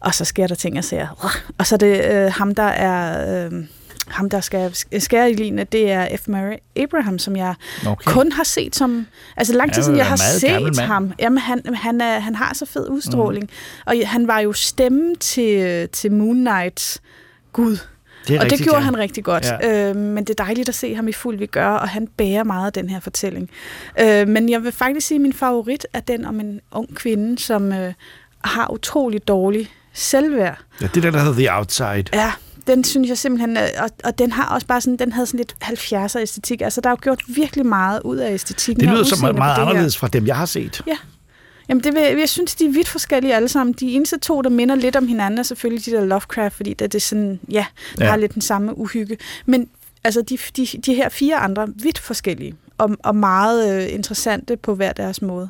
Og så sker der ting og sager. Og så er det øh, ham, der er... Øh, ham, der skal skære i linje, det er F. Murray Abraham, som jeg Okay. kun har set som... Altså lang tid siden, jeg har set ham. Jamen, han, han, er, han har så fed udstråling. Mm. Og han var jo stemme til, til Moon Knights Gud. Det og det rigtigt, gjorde ja. han rigtig godt. Ja. Øh, men det er dejligt at se ham i fuld vigør, og han bærer meget af den her fortælling. Øh, men jeg vil faktisk sige, at min favorit er den om en ung kvinde, som øh, har utrolig dårlig selvværd. Ja, det der, der hedder The Outside. Ja, den synes jeg simpelthen, øh, og, og den har også bare sådan, den havde sådan lidt 70'er æstetik. Altså, der er jo gjort virkelig meget ud af æstetikken. Det lyder som på meget her. anderledes fra dem, jeg har set. Ja. Jamen, det vil, jeg synes, de er vidt forskellige alle sammen. De eneste to, der minder lidt om hinanden, er selvfølgelig de der Lovecraft, fordi det, det er sådan, ja, der ja. har lidt den samme uhygge. Men altså, de, de, de her fire andre, vidt forskellige og, og meget øh, interessante på hver deres måde.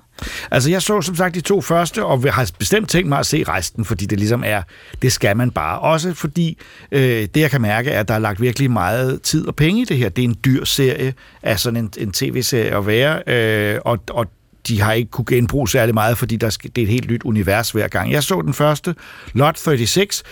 Altså, jeg så som sagt de to første, og har bestemt tænkt mig at se resten, fordi det ligesom er, det skal man bare. Også fordi øh, det, jeg kan mærke, er, at der er lagt virkelig meget tid og penge i det her. Det er en dyr serie af sådan en, en tv-serie at være, øh, og, og de har ikke kunne genbruge særlig meget, fordi der skal, det er et helt nyt univers hver gang. Jeg så den første, Lot 36,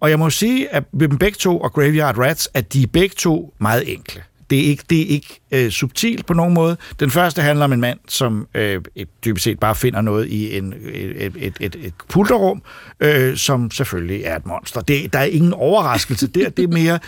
og jeg må sige, at ved dem begge to og Graveyard Rats, at de er begge to meget enkle. Det er ikke, det er ikke øh, subtilt på nogen måde. Den første handler om en mand, som øh, dybest set bare finder noget i en, et, et, et, et pulterrum, øh, som selvfølgelig er et monster. Det, der er ingen overraskelse der. Det er mere,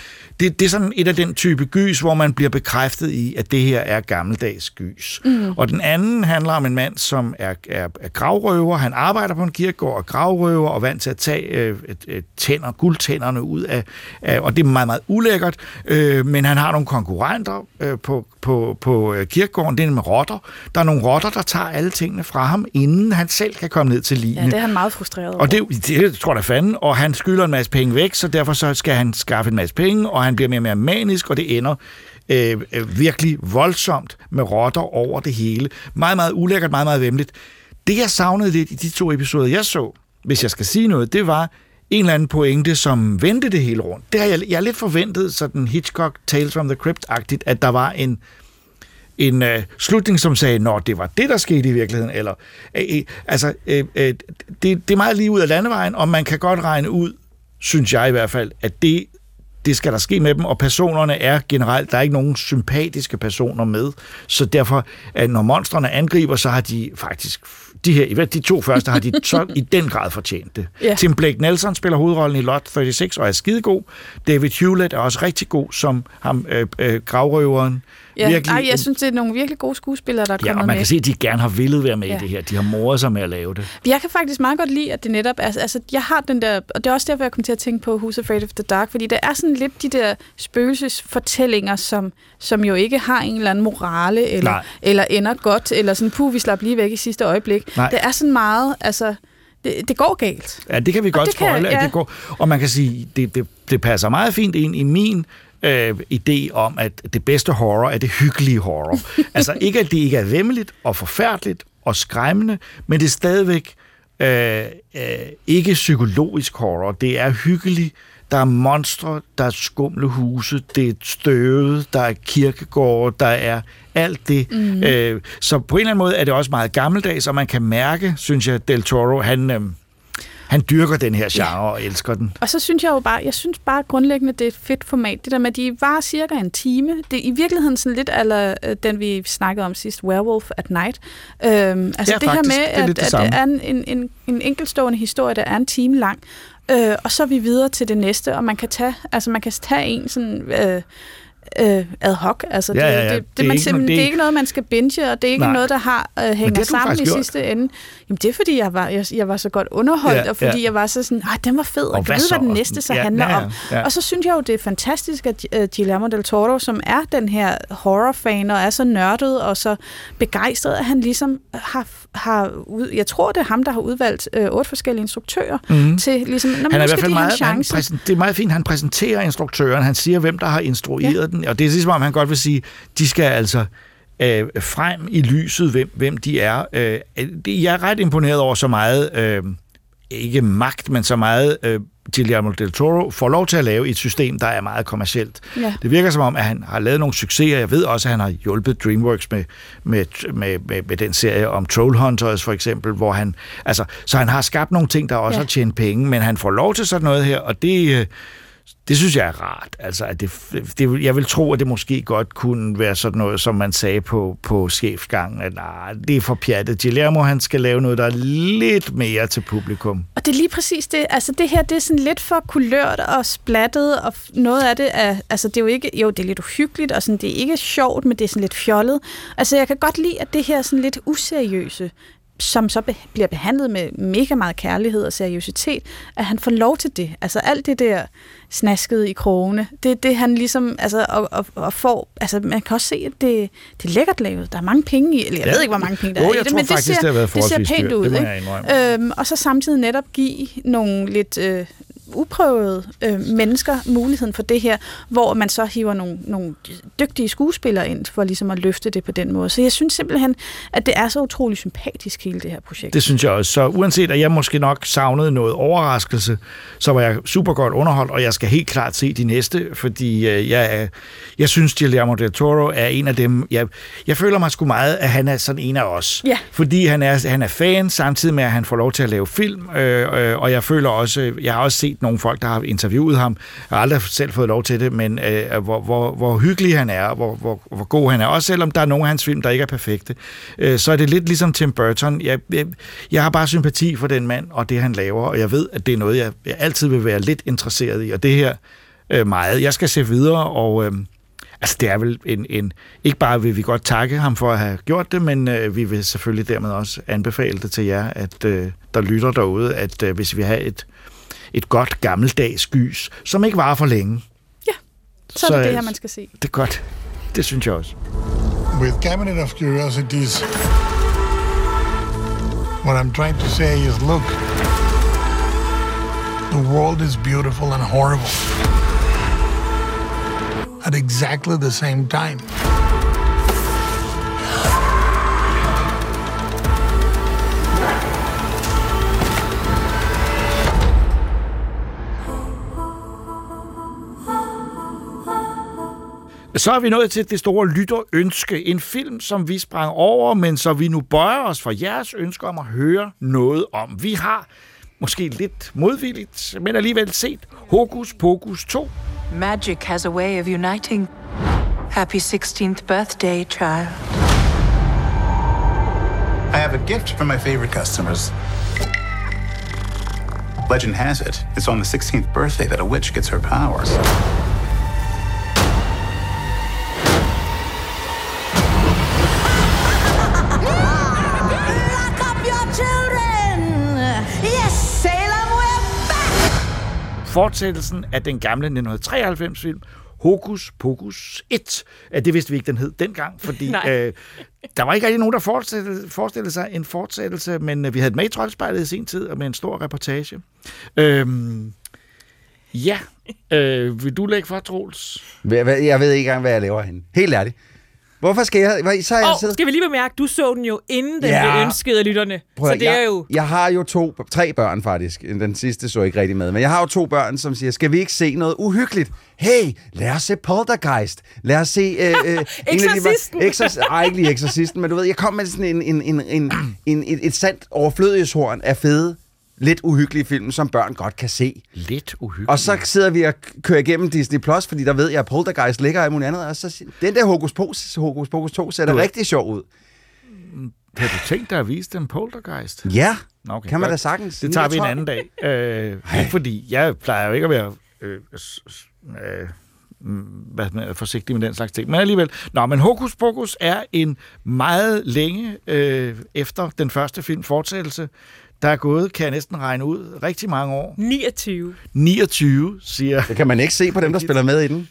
det, det er sådan et af den type gys, hvor man bliver bekræftet i, at det her er gammeldags gys. Mm. Og den anden handler om en mand, som er, er, er gravrøver. Han arbejder på en kirkegård og gravrøver og vant til at tage øh, et tænder, guldtænderne ud af, af, og det er meget, meget ulækkert, øh, men han har nogle konkurrenter øh, på, på, på øh, kirkegården, det er med rotter. Der er nogle rotter, der tager alle tingene fra ham, inden han selv kan komme ned til ligne. Ja, det er han meget frustreret Og det, det, det tror jeg fanden, og han skylder en masse penge væk, så derfor så skal han skaffe en masse penge, og han bliver mere og mere manisk, og det ender øh, øh, virkelig voldsomt med rotter over det hele. Meget, meget ulækkert, meget, meget vemmeligt. Det, jeg savnede lidt i de to episoder, jeg så, hvis jeg skal sige noget, det var en eller anden pointe, som vendte det hele rundt. Det har jeg, jeg er lidt forventet, sådan Hitchcock Tales from the Crypt-agtigt, at der var en en øh, slutning, som sagde, når det var det, der skete i virkeligheden. Eller, øh, øh, altså, øh, øh, det, det er meget lige ud af landevejen, og man kan godt regne ud, synes jeg i hvert fald, at det, det skal der ske med dem, og personerne er generelt, der er ikke nogen sympatiske personer med, så derfor, at når monstrene angriber, så har de faktisk de her, de to første har de så i den grad fortjent det. Yeah. Tim Blake Nelson spiller hovedrollen i Lot 36 og er skidegod. David Hewlett er også rigtig god som ham, øh, øh, gravrøveren. Ja, virkelig, ej, jeg synes, det er nogle virkelig gode skuespillere, der er kommet Ja, og man med. kan se, at de gerne har villet være med ja. i det her. De har moret sig med at lave det. Jeg kan faktisk meget godt lide, at det netop er... Altså, jeg har den der... Og det er også derfor, jeg kom til at tænke på Who's Afraid of the Dark, fordi der er sådan lidt de der spøgelsesfortællinger, som, som jo ikke har en eller anden morale, eller, eller ender godt, eller sådan, puh, vi slap lige væk i sidste øjeblik. Nej. Det er sådan meget... Altså, det, det går galt. Ja, det kan vi godt spoile, ja. at det går. Og man kan sige, det, det, det passer meget fint ind i min øh, idé om, at det bedste horror er det hyggelige horror. altså ikke, at det ikke er vemmeligt og forfærdeligt og skræmmende, men det er stadigvæk øh, øh, ikke psykologisk horror. Det er hyggeligt. Der er monstre, der er skumle huse, det er støvet, der er kirkegårde, der er alt det. Mm. Øh, så på en eller anden måde er det også meget gammeldags, og man kan mærke, synes jeg, Del Toro, han... Øh, han dyrker den her genre ja. og elsker den. Og så synes jeg jo bare, jeg synes bare grundlæggende, det er et fedt format. Det der med, at de var cirka en time. Det er i virkeligheden sådan lidt eller den, vi snakkede om sidst, Werewolf at Night. Øhm, altså ja, det faktisk, her med, det er at, at det er en, en, en, en enkeltstående historie, der er en time lang. Øh, og så er vi videre til det næste, og man kan tage, altså man kan tage en sådan... Øh, øh, ad hoc. Altså, ja, ja, ja. Det, det, det, man ikke, det, det er ikke noget, man skal binge, og det er ikke Nej. noget, der har øh, hænger det sammen i gjort. sidste ende. Jamen, det er, fordi jeg var, jeg, jeg var så godt underholdt, ja, og fordi ja. jeg var så sådan, den var fed, og, og jeg ved, hvad den næste så ja, handler ja, ja, ja. om. Og så synes jeg jo, det er fantastisk, at uh, Guillermo del Toro, som er den her horror-fan, og er så nørdet og så begejstret, at han ligesom har, har ud, jeg tror, det er ham, der har udvalgt øh, otte forskellige instruktører mm. til ligesom, når han er i hvert fald meget, han præsent, det er meget fint, han præsenterer instruktøren, han siger, hvem der har instrueret ja. den, og det er ligesom, om han godt vil sige, de skal altså øh, frem i lyset, hvem, hvem de er. Øh, jeg er ret imponeret over så meget, øh, ikke magt, men så meget øh, Guillermo del Toro får lov til at lave et system, der er meget kommercielt. Ja. Det virker som om, at han har lavet nogle succeser. Jeg ved også, at han har hjulpet DreamWorks med, med, med, med, med den serie om Trollhunters for eksempel, hvor han, altså, så han har skabt nogle ting, der også ja. har tjent penge, men han får lov til sådan noget her, og det, øh, det synes jeg er rart. Altså, at det, det, jeg vil tro, at det måske godt kunne være sådan noget, som man sagde på, på chefgangen, at nej, det er for pjattet. Guillermo, han skal lave noget, der er lidt mere til publikum. Og det er lige præcis det. Altså, det her, det er sådan lidt for kulørt og splattet, og noget af det er, altså, det er jo ikke, jo, det er lidt uhyggeligt, og sådan, det er ikke sjovt, men det er sådan lidt fjollet. Altså, jeg kan godt lide, at det her er sådan lidt useriøse, som så be- bliver behandlet med mega meget kærlighed og seriøsitet, at han får lov til det. Altså alt det der snaskede i krogene, det det han ligesom, altså, og, og, og får, altså man kan også se, at det, det er lækkert lavet. Der er mange penge i, eller jeg ja. ved ikke, hvor mange penge der jo, er i det, men det ser, det, det, ser pænt dyrt. ud. Det ikke? Øhm, og så samtidig netop give nogle lidt... Øh, uprøvede øh, mennesker muligheden for det her, hvor man så hiver nogle, nogle dygtige skuespillere ind for ligesom at løfte det på den måde. Så jeg synes simpelthen, at det er så utrolig sympatisk, hele det her projekt. Det synes jeg også. Så uanset at jeg måske nok savnede noget overraskelse, så var jeg super godt underholdt, og jeg skal helt klart se de næste, fordi øh, jeg, jeg synes, Guillermo del Toro er en af dem. Jeg, jeg føler mig sgu meget, at han er sådan en af os. Ja. Fordi han er, han er fan, samtidig med, at han får lov til at lave film, øh, øh, og jeg føler også, jeg har også set nogle folk, der har interviewet ham. Jeg har aldrig selv fået lov til det, men øh, hvor, hvor, hvor hyggelig han er, hvor, hvor, hvor god han er. Også selvom der er nogle af hans film, der ikke er perfekte. Øh, så er det lidt ligesom Tim Burton. Jeg, jeg, jeg har bare sympati for den mand og det, han laver, og jeg ved, at det er noget, jeg, jeg altid vil være lidt interesseret i. Og det her øh, meget. Jeg skal se videre, og... Øh, Altså, det er vel en, en... Ikke bare vil vi godt takke ham for at have gjort det, men øh, vi vil selvfølgelig dermed også anbefale det til jer, at øh, der lytter derude, at øh, hvis vi har et, et godt gammeldags gys, som ikke varer for længe. Ja, så, så er det det her, man skal se. Det er godt. Det synes jeg også. With Cabinet of Curiosities, what I'm trying to say is look, the world is beautiful and horrible at exactly the same time. Så er vi nået til det store lytterønske. En film, som vi sprang over, men så vi nu bøjer os for jeres ønsker om at høre noget om. Vi har måske lidt modvilligt, men alligevel set Hokus Pokus 2. Magic has a way of uniting. Happy 16th birthday, child. I have a gift for my favorite customers. Legend has it, it's on the 16th birthday that a witch gets her powers. Fortsættelsen af den gamle 1993-film Hokus Pokus 1. Det vidste vi ikke, den hed dengang, fordi øh, der var ikke rigtig nogen, der forestillede, forestillede sig en fortsættelse, men øh, vi havde et med i Troldspejlet i sin tid, og med en stor reportage. Øhm, ja, øh, vil du lægge for, Troels? Jeg ved ikke engang, hvad jeg laver henne. Helt ærligt. Hvorfor skal jeg... Så har jeg oh, siddet... skal vi lige bemærke, du så den jo inden den ja. blev ønsket af lytterne. Prøv, så det jeg, er jo... Jeg har jo to, tre børn faktisk. Den sidste så ikke rigtig med. Men jeg har jo to børn, som siger, skal vi ikke se noget uhyggeligt? Hey, lad os se Poltergeist. Lad os se... Øh, øh, Exorcisten. Exorc Ej, ikke lige Exorcisten, men du ved, jeg kom med sådan en, en, en, en, en, et, et sandt overflødighedshorn af fede lidt uhyggelige film, som børn godt kan se. Lidt uhyggelige? Og så sidder vi og kører igennem Disney+, Plus, fordi der ved jeg, at Poltergeist ligger og andet, og så den der Hokus Pokus, Hokus Pokus 2 ser da rigtig sjov ud. Har du tænkt dig at vise den Poltergeist? Ja, okay, kan man godt. da sagtens. Det tager vi en anden dag. Øh, ikke fordi jeg plejer jo ikke at være... Øh, øh, hvad man forsigtig med den slags ting. Men alligevel. Nå, men Hokus Pokus er en meget længe øh, efter den første film fortsættelse der er gået, kan jeg næsten regne ud, rigtig mange år. 29. 29, siger... Det kan man ikke se på dem, der spiller med i den.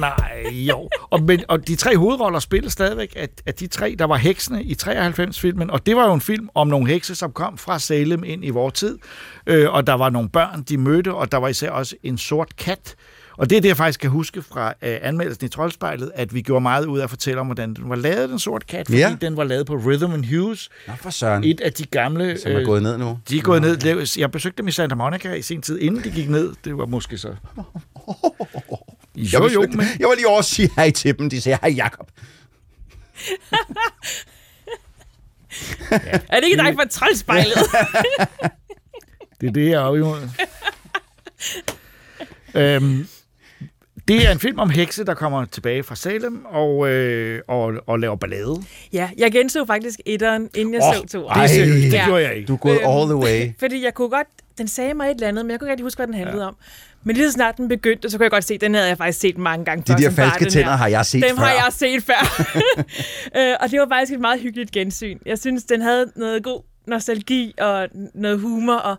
Nej, jo. Og, men, og de tre hovedroller spiller stadigvæk at, at de tre, der var heksene i 93-filmen, og det var jo en film om nogle hekse, som kom fra Salem ind i vores tid, øh, og der var nogle børn, de mødte, og der var især også en sort kat, og det er det, jeg faktisk kan huske fra uh, anmeldelsen i Troldspejlet, at vi gjorde meget ud af at fortælle om, hvordan den var lavet, den sorte kat, fordi ja. den var lavet på Rhythm and Hues. Nå, for søren. Et af de gamle... Som er øh, gået ned nu. De er gået Nå. ned. Jeg besøgte dem i Santa Monica i sin tid, inden de gik ned. Det var måske så... Jo, jeg, jo, men... jeg var lige over at sige hej til dem. De siger, hej Jacob. ja. Er det ikke dig fra Troldspejlet? det er det, jeg er imod. øhm, det er en film om hekse, der kommer tilbage fra Salem og, øh, og, og laver ballade. Ja, jeg genså faktisk etteren, inden jeg oh, så to. Det, er det gjorde jeg ikke. Du er gået øhm, all the way. Fordi jeg kunne godt, den sagde mig et eller andet, men jeg kunne ikke rigtig huske, hvad den handlede ja. om. Men lige så snart den begyndte, så kunne jeg godt se, den havde jeg faktisk set mange gange De der falske tænder har jeg set Dem før. har jeg set før. øh, og det var faktisk et meget hyggeligt gensyn. Jeg synes, den havde noget god nostalgi og noget humor, og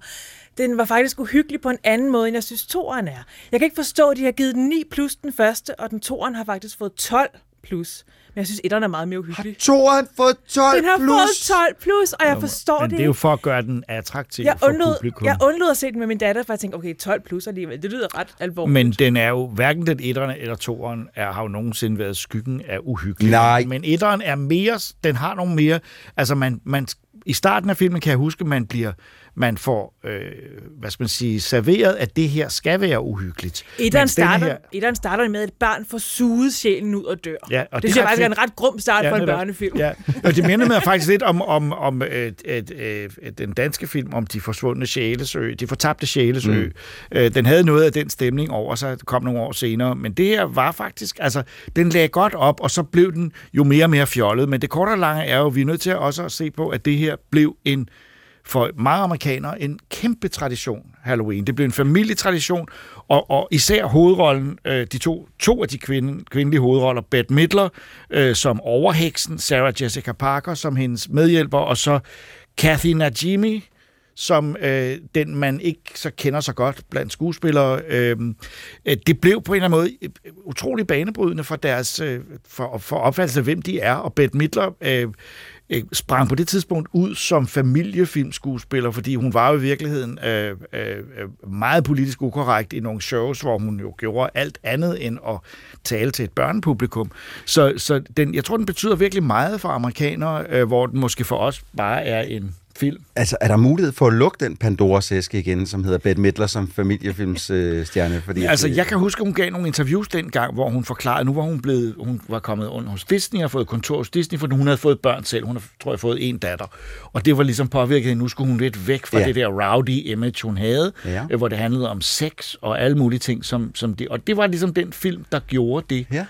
den var faktisk uhyggelig på en anden måde, end jeg synes, toeren er. Jeg kan ikke forstå, at de har givet den 9 plus den første, og den toeren har faktisk fået 12 plus. Men jeg synes, etteren er meget mere uhyggelig. Toren fået 12 Den har plus. fået 12 plus, og jeg forstår Men det det er jo for at gøre den attraktiv Jeg for undlod, publikum. jeg undlod at se den med min datter, for jeg tænkte, okay, 12 plus alligevel, det lyder ret alvorligt. Men den er jo, hverken den etterne eller toeren er, har jo nogensinde været skyggen af uhyggelig. Nej. Men etteren er mere, den har nogle mere, altså man, man, i starten af filmen kan jeg huske, man bliver, man får, øh, hvad skal man sige, serveret, at det her skal være uhyggeligt. Etteren starter, her- etteren starter med, at et barn får suget sjælen ud og dør. Ja, og det, det synes jeg er faktisk er en ret grum start for en netop. børnefilm. Ja, og det minder mig faktisk lidt om, om, om et, et, et, den danske film om de forsvundne sjælesø, de fortabte sjælesø. Mm. Den havde noget af den stemning over sig, kom nogle år senere, men det her var faktisk, altså, den lagde godt op, og så blev den jo mere og mere fjollet. Men det korte og lange er jo, vi er nødt til også at se på, at det her blev en for mange amerikanere en kæmpe tradition, Halloween. Det blev en familietradition, og, og især hovedrollen, øh, de to, to af de kvinde, kvindelige hovedroller, Bette Midler øh, som overheksen, Sarah Jessica Parker som hendes medhjælper, og så Kathy Najimy, som øh, den man ikke så kender så godt blandt skuespillere. Øh, øh det blev på en eller anden måde øh, utrolig banebrydende for deres øh, for, for opfattelse af, hvem de er, og Bette Midler øh, øh, sprang på det tidspunkt ud som familiefilmskuespiller, fordi hun var jo i virkeligheden øh, øh, øh, meget politisk ukorrekt i nogle shows, hvor hun jo gjorde alt andet end at tale til et børnepublikum. Så, så den, jeg tror, den betyder virkelig meget for amerikanere, øh, hvor den måske for os bare er en film. Altså, er der mulighed for at lukke den Pandoras æske igen, som hedder Bette Midler som familiefilmsstjerne? Øh, stjerne? Fordi Altså, jeg kan huske, at hun gav nogle interviews dengang, hvor hun forklarede, nu var hun blevet, hun var kommet under hos Disney og fået kontor hos Disney, for hun havde fået børn selv. Hun har, tror jeg, fået en datter. Og det var ligesom påvirket, hende. nu skulle hun lidt væk fra ja. det der rowdy image, hun havde, Ja. øh, hvor det handlede om sex og alle mulige ting, som, som det. Og det var ligesom den film, der gjorde det. Ja.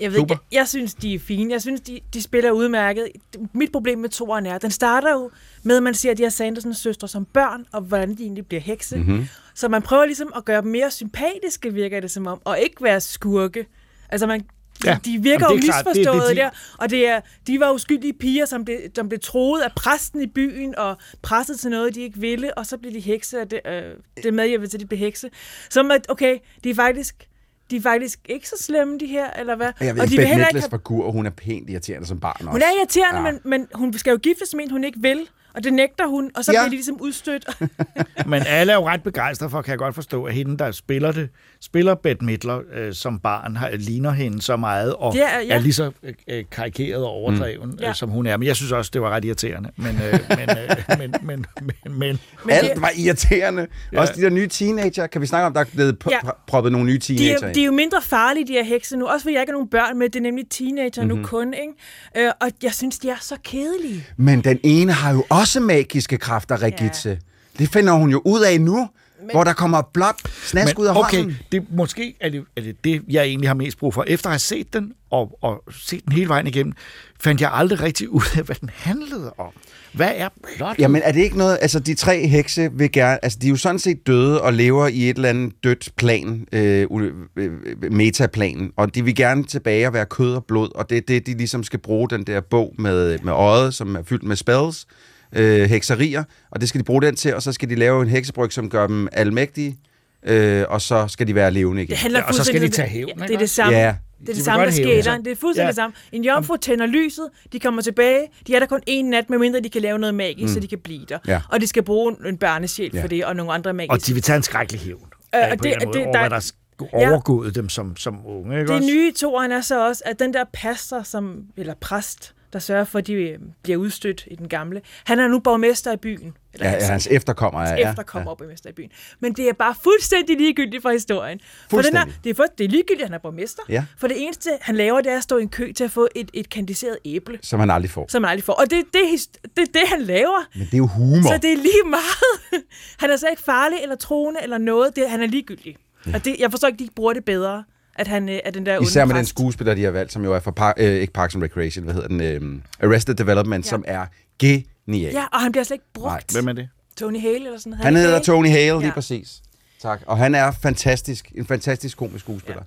Jeg, ved, Super. ikke, jeg, jeg synes, de er fine. Jeg synes, de, de spiller udmærket. Mit problem med toeren er, at den starter jo med, at man ser de her Sandersons søstre som børn, og hvordan de egentlig bliver hekse. Mhm. Mm-hmm. Så man prøver ligesom at gøre dem mere sympatiske, virker det som om, og ikke være skurke. Altså, man, Ja, de virker jo klart. Det misforstået det, de- der, og det er, de var uskyldige piger, som blev, som blev troet af præsten i byen, og presset til noget, de ikke ville, og så blev de hekse, og det, øh, det medhjælpede til, at de blev hekse. Så at, okay, de er faktisk de er faktisk ikke så slemme, de her, eller hvad? Jeg ved og ikke, de Bette heller Midlers have- figur, og hun er pænt irriterende som barn også. hun er irriterende, Ja. ja. men, men hun skal jo giftes med en, hun ikke vil. Og det nægter hun, og så Ja. bliver de ligesom udstødt. Men alle er jo ret begejstrede for, kan jeg godt forstå, at hende, der spiller det, spiller Bette Midler øh, som barn, har, ligner hende så meget, og Det er- ja. er lige så øh, karikeret og overdreven, mm. Ja. øh, som hun er. Men jeg synes også, det var ret irriterende. Men, øh, men, øh, men, men, men, men, Men Alt det- var irriterende. Ja. Også de der nye teenager. Kan vi snakke om, der er blevet Ja. pr- proppet nogle nye De teenager er, ind? de er jo mindre farlige, de her hekse nu. Også fordi jeg ikke har nogen børn med. Det er nemlig teenager Mhm. mm-hmm. nu kun, ikke? Øh, og jeg synes, de er så kedelige. Men den ene har jo også magiske kræfter, Regitze. Ja. Det finder hun jo ud af nu, Men... hvor der kommer blot snask ud af okay, hånden. det, måske er det, er det det, jeg egentlig har mest brug for. Efter at have set den, og, og set den hele vejen igennem, fandt jeg aldrig rigtig ud af, hvad den handlede om. Hvad er plottet? Jamen er det ikke noget, altså de tre hekse vil gerne, altså de er jo sådan set døde og lever i et eller andet dødt plan, øh, u- øh, metaplan, og de vil gerne tilbage og være kød og blod, og det er det, de ligesom skal bruge den der bog med, med øjet, som er fyldt med spells, øh, hekserier, og det skal de bruge den til, og så skal de lave en heksebryg, som gør dem almægtige, øh, og så skal de være levende igen. Det handler Ja, og så skal de tage hævn, Ja, ikke det er det samme. Ja. Det er De det vil samme, der sker. der. Det er fuldstændig Ja. det samme. En jomfru tænder lyset, de kommer tilbage, de er der kun en nat, medmindre de kan lave noget magisk, mm. så de kan blive der. Ja. Og de skal bruge en børnesjæl Ja. for det, og nogle andre magiske. Og de vil tage en skrækkelig hævn. Øh, og det, det- en det, det- over, der- der sk- Ja. overgået dem som, som unge. Ikke Det også? nye i toeren er så også, at den der pastor, som, eller præst, der sørger for, at de øh, bliver udstødt i den gamle, han er nu borgmester i byen. Eller Ja, ja, altså, hans efterkommer er, hans ja. efterkommer ja. borgmester i byen. Men det er bare fuldstændig ligegyldigt for historien. For den er, det, er for, det er ligegyldigt, at han er borgmester. Ja. For det eneste, han laver, det er at stå i en kø til at få et, et kandiseret æble, Som han aldrig får. som man aldrig får. Og det, det, er det er det, han laver. Men det er jo humor. Så det er lige meget. han er så ikke farlig eller troende eller noget. Det, han er ligegyldig. Og det, jeg forstår ikke, de ikke bruger det bedre, at han øh, er den der onde Især med den skuespiller, de har valgt, som jo er fra par, øh, ikke Parks and Recreation, hvad hedder den? Øh, Arrested Development, ja. som er genial. Ja, og han bliver slet ikke brugt. Nej. Hvem er det? Tony Hale eller sådan noget. Han hedder Tony Hale, lige Ja. præcis. Tak. Og han er fantastisk, en fantastisk komisk skuespiller.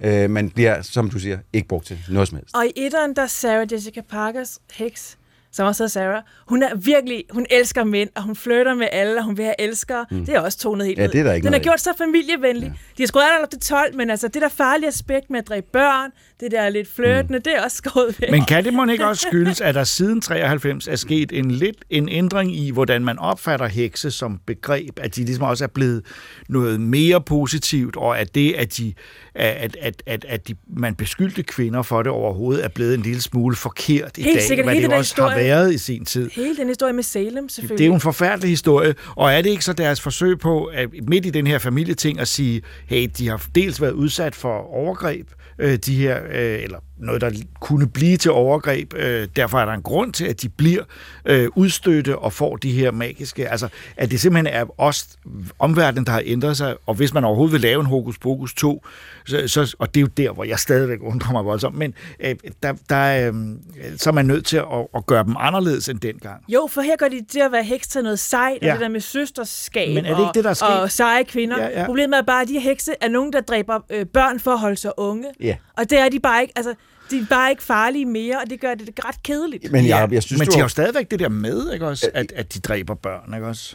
Ja. Øh, men bliver, som du siger, ikke brugt til noget som helst. Og i etteren, der er Sarah Jessica Parkers heks, som også hedder Sarah, hun er virkelig, hun elsker mænd, og hun flytter med alle, og hun vil have elskere. Mm. Det er også tonet helt Ja, det er der ikke Den er gjort så familievenlig. Ja. De har skruet alderen op til 12, men altså det der farlige aspekt med at dræbe børn, det der lidt flirtende, mm. det er også skåret væk. Men kan det må ikke også skyldes, at der siden 93 er sket en lidt en ændring i, hvordan man opfatter hekse som begreb, at de ligesom også er blevet noget mere positivt, og at det, at, de, at, at, at, at de, man beskyldte kvinder for det overhovedet, er blevet en lille smule forkert i Helt dag, sikkert. hvad Hele det også har historie- været i sin tid. Hele den historie med Salem, selvfølgelig. Det er jo en forfærdelig historie, og er det ikke så deres forsøg på, at midt i den her familieting, at sige, hey, de har dels været udsat for overgreb, øh, de her, øh, eller noget, der kunne blive til overgreb, øh, derfor er der en grund til, at de bliver øh, udstødte og får de her magiske, altså at det simpelthen er os, omverdenen, der har ændret sig, og hvis man overhovedet vil lave en Hokus Pokus 2, så, så, og det er jo der, hvor jeg stadigvæk undrer mig voldsomt, men øh, der, der, øh, så er man nødt til at, at gøre dem anderledes end dengang. Jo, for her gør de det at være heks til noget sejt, ja. Og det der med søsterskab Men er det ikke og, det, der er sket? og seje kvinder. Ja, ja. Problemet er bare, at de hekse er nogen, der dræber øh, børn for at holde sig unge. Ja. Og det er de bare ikke, altså, de er bare ikke farlige mere, og det gør det ret kedeligt. Men jeg, jeg synes, Men de har jo stadigvæk det der med, ikke også? At, at de dræber børn, ikke også?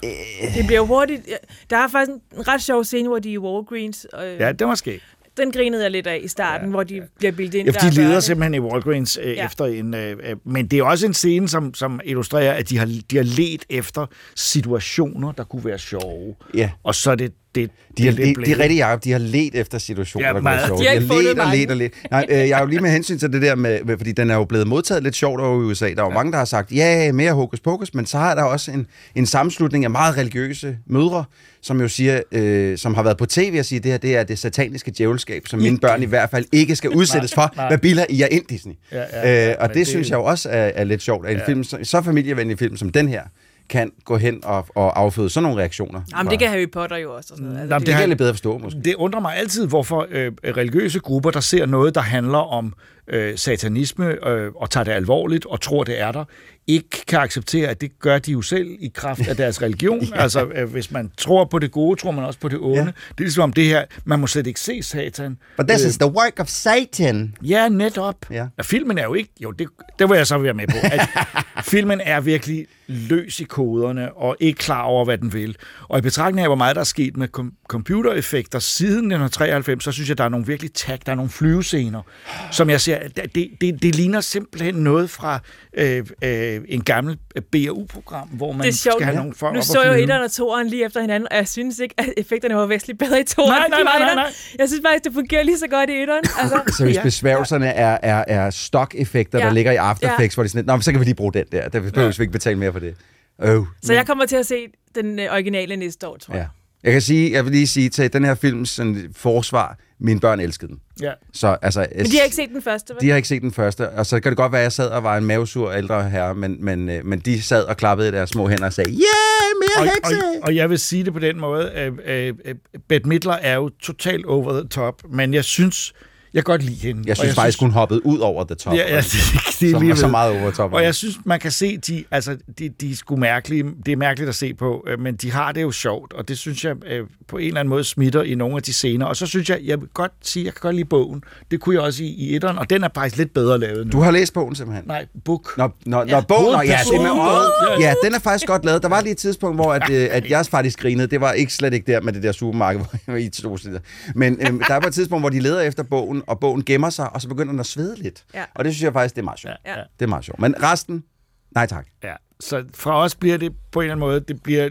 Det bliver hurtigt... Der er faktisk en ret sjov scene, hvor de er i Walgreens. Og, Ja, det var sket. Den grinede jeg lidt af i starten, ja. hvor de bliver bildet ind. Ja, de er leder simpelthen i Walgreens øh, Ja. ja. efter en... Øh, øh, men det er også en scene, som, som illustrerer, at de har, de har let efter situationer, der kunne være sjove. Ja. Og så er det... det De har, det, de, de, de er rigtig, Jacob, de har let efter situationer, Ja, der meget. sjovt. De har ikke har let og let og let. Nej, øh, jeg er jo lige med hensyn til det der med, fordi den er jo blevet modtaget lidt sjovt over i USA. Der er jo ja. mange, der har sagt, ja, mere hokus pokus, men så har der også en, en sammenslutning af meget religiøse mødre, som jo siger, øh, som har været på tv og siger, det her det er det sataniske djævelskab, som mine børn i hvert fald ikke skal udsættes for. Hvad bilder I er ind Disney? Ja, ja, ja, øh, og det, det- synes jeg jo også er, er lidt sjovt, at en Ja. film, så, så familievenlig film som den her, kan gå hen og, og afføde sådan nogle reaktioner. Jamen, det kan Harry Potter jo også. Og sådan noget. Altså, Nå, det, det kan jeg lidt bedre forstå, måske. Det undrer mig altid, hvorfor øh, religiøse grupper, der ser noget, der handler om øh, satanisme øh, og tager det alvorligt og tror, det er der, ikke kan acceptere, at det gør de jo selv i kraft af deres religion. ja. Altså, øh, hvis man tror på det gode, tror man også på det onde. Ja. Det er ligesom om det her, man må slet ikke se satan. But this is the work of Satan. Ja, netop. Ja. Og filmen er jo ikke... Jo, det, det vil jeg så være med på. At filmen er virkelig løs i koderne og ikke klar over, hvad den vil. Og i betragtning af, hvor meget der er sket med kom- computereffekter siden 1993, så synes jeg, der er nogle virkelig tag, der er nogle flyvescener, som jeg ser, det, det, det ligner simpelthen noget fra øh, øh, en gammel BAU-program, hvor man det er sjovt. skal have nogle folk nu op så jeg jo etteren og toeren lige efter hinanden, og jeg synes ikke, at effekterne var væsentligt bedre i toeren. Nej, nej, nej, nej, nej. Jeg synes faktisk, det fungerer lige så godt i etteren. Altså, Så hvis besværgelserne er, er, er stock-effekter, ja. Ja. der ligger i After Ja. Effects, hvor de sådan Nå, men så kan vi lige bruge den der. Der behøver vi ikke betale mere for det. Oh. så jeg kommer til at se den øh, originale næste år, tror jeg. Ja. Jeg kan sige, jeg vil lige sige til den her films sådan, forsvar, mine børn elskede den. Ja. Så, altså, Men de har ikke set den første, vel? De har ikke set den første, og så kan det godt være, at jeg sad og var en mavesur ældre herre, men, men, øh, men de sad og klappede i deres små hænder og sagde, yeah, mere og, hekse! og, og jeg vil sige det på den måde, at øh, øh, Bette Midler er jo totalt over the top, men jeg synes, jeg kan godt lide hende. Jeg synes faktisk, hun hoppede ud over the top. Ja, ja, det, det er lige var så meget over top. Og jeg synes, man kan se, de, altså, de, de er sgu mærkelige. Det er mærkeligt at se på, øh, men de har det jo sjovt, og det synes jeg øh, på en eller anden måde smitter i nogle af de scener. Og så synes jeg, jeg vil godt sige, jeg kan godt lide bogen. Det kunne jeg også i, i etteren, og den er faktisk lidt bedre lavet nu. Du har læst bogen simpelthen? Nej, book. Nå, nå, Ja. nå bogen, nå, ja, det med øjet. Ja, den er faktisk godt lavet. Der var lige et tidspunkt, hvor at, øh, at jeg faktisk grinede. Det var ikke slet ikke der med det der supermarked, hvor I to sidder. Men øh, der var et tidspunkt, hvor de leder efter bogen, og bogen gemmer sig, og så begynder den at svede lidt. Ja. Og det synes jeg faktisk, det er meget sjovt. Ja. Det er meget sjovt. Men resten, nej tak. Ja, så fra os bliver det på en eller anden måde, det bliver...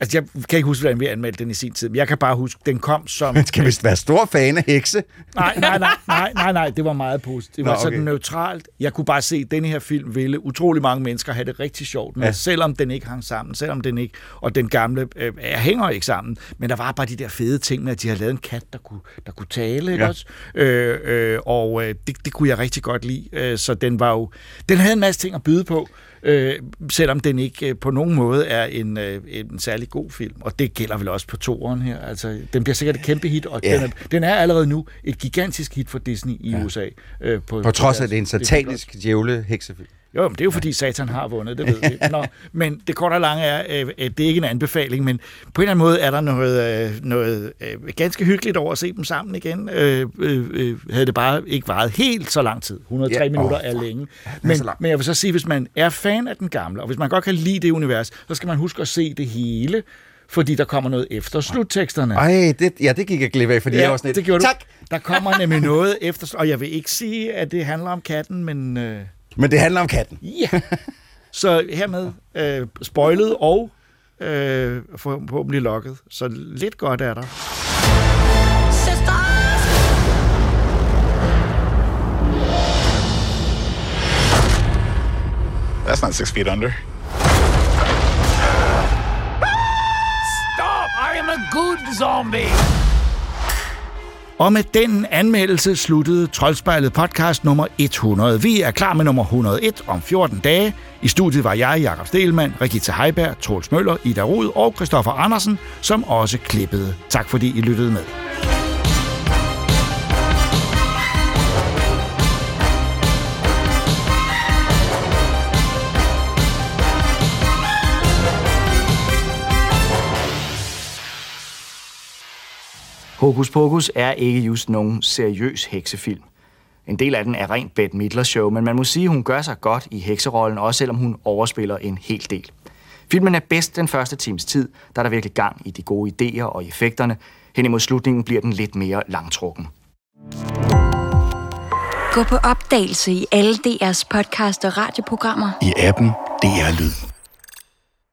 Altså, jeg kan ikke huske, hvordan vi anmeldte den i sin tid, men jeg kan bare huske, den kom som... Man skal vist være stor fan af hekse. Nej, nej, nej, nej, nej, nej, det var meget positivt. Det var Nå, okay. sådan neutralt. Jeg kunne bare se, at denne her film ville utrolig mange mennesker have det rigtig sjovt med, Ja. selvom den ikke hang sammen, selvom den ikke, og den gamle øh, hænger ikke sammen, men der var bare de der fede ting med, at de havde lavet en kat, der kunne, der kunne tale, ikke Ja. også? Øh, øh, og øh, det, det kunne jeg rigtig godt lide, øh, så den var jo, den havde en masse ting at byde på, øh, selvom den ikke øh, på nogen måde er en, øh, en særlig god film, og det gælder vel også på toeren her, altså den bliver sikkert et kæmpe hit, og Ja. den, er, den er allerede nu et gigantisk hit for Disney i Ja. USA. Øh, På trods af, at det er en satanisk djævle heksefilm. Jo, men det er jo fordi Satan har vundet, det ved vi. Nå, men det korte og lange er, øh, at det er ikke en anbefaling, men på en eller anden måde er der noget, øh, noget øh, ganske hyggeligt over at se dem sammen igen. Øh, øh, øh, havde det bare ikke varet helt så lang tid. 103 Ja, ja, minutter åh, er længe. Ja, det er Men, men jeg vil så sige, hvis man er fan af den gamle, og hvis man godt kan lide det univers, så skal man huske at se det hele, fordi der kommer noget efter slutteksterne. Ej, det, ja, det gik jeg glip af, fordi jeg var sådan lidt, det gjorde du. tak! Der kommer nemlig noget efter, og jeg vil ikke sige, at det handler om katten, men... Øh, Men det handler om katten. Ja. Så hermed øh, spoilet og øh, forhåbentlig lukket. Så lidt godt er der. That's not six feet under. Stop! I am a good zombie! Og med den anmeldelse sluttede Troldspejlet podcast nummer 100. Vi er klar med nummer 101 om 14 dage. I studiet var jeg, Jakob Stelmann, Regitze Heiberg, Troels Møller, Ida Rud og Christoffer Andersen, som også klippede. Tak fordi I lyttede med. Hokus Pokus er ikke just nogen seriøs heksefilm. En del af den er rent Bette Midler show, men man må sige, at hun gør sig godt i hekserollen, også selvom hun overspiller en hel del. Filmen er bedst den første times tid, der er der virkelig gang i de gode idéer og effekterne. Hen imod slutningen bliver den lidt mere langtrukken. Gå på opdagelse i alle DR's podcast og radioprogrammer. I appen DR Lyd.